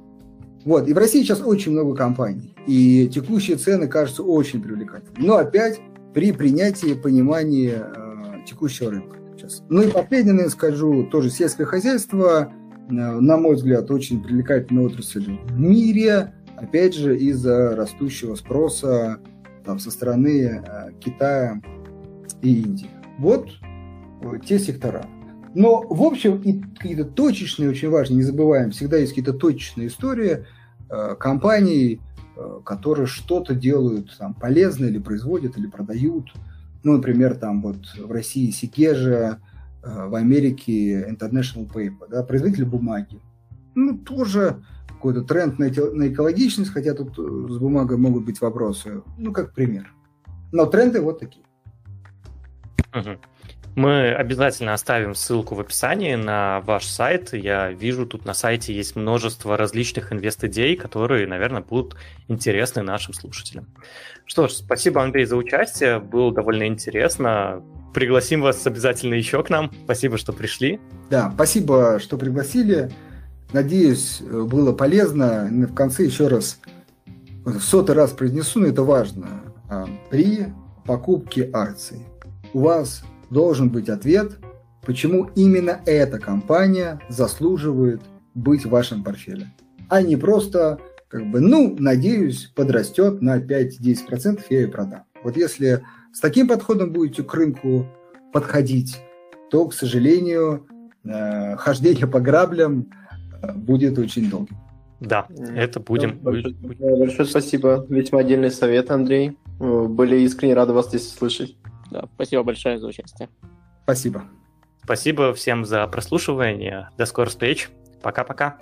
Вот, и в России сейчас очень много компаний, и текущие цены кажутся очень привлекательными. Но опять при принятии понимании э, текущего рынка. Сейчас. Ну и последнее, скажу, тоже сельское хозяйство, на мой взгляд, очень привлекательная отрасль в мире, опять же, из-за растущего спроса там, со стороны э, Китая и Индии. Вот э, те сектора. Но, в общем, и какие-то точечные, очень важные, не забываем, всегда есть какие-то точечные истории э, компаний, э, которые что-то делают там, полезное или производят, или продают. Ну, например, там вот в России Сикежа, э, в Америке International Paper, да, производитель бумаги. Ну, тоже какой-то тренд на, на экологичность, хотя тут э, с бумагой могут быть вопросы. Ну, как пример. Но тренды вот такие. Мы обязательно оставим ссылку в описании на ваш сайт. Я вижу, тут на сайте есть множество различных инвест-идей, которые, наверное, будут интересны нашим слушателям. Что ж, спасибо, Андрей, за участие. Было довольно интересно. Пригласим вас обязательно еще к нам. Спасибо, что пришли. Да, спасибо, что пригласили. Надеюсь, было полезно. В конце еще раз, в сотый раз произнесу, но это важно. А, при покупке акций у вас должен быть ответ, почему именно эта компания заслуживает быть в вашем портфеле. А не просто, как бы, ну, надеюсь, подрастет на 5-10%, я ее продам. Вот если с таким подходом будете к рынку подходить, то, к сожалению, э, хождение по граблям будет очень долгим. Да, это будем. Большое, большое спасибо. Весьма отдельный совет, Андрей. Были искренне рады вас здесь слышать. Да, спасибо большое за участие. Спасибо. Спасибо всем за прослушивание. До скорых встреч. Пока-пока.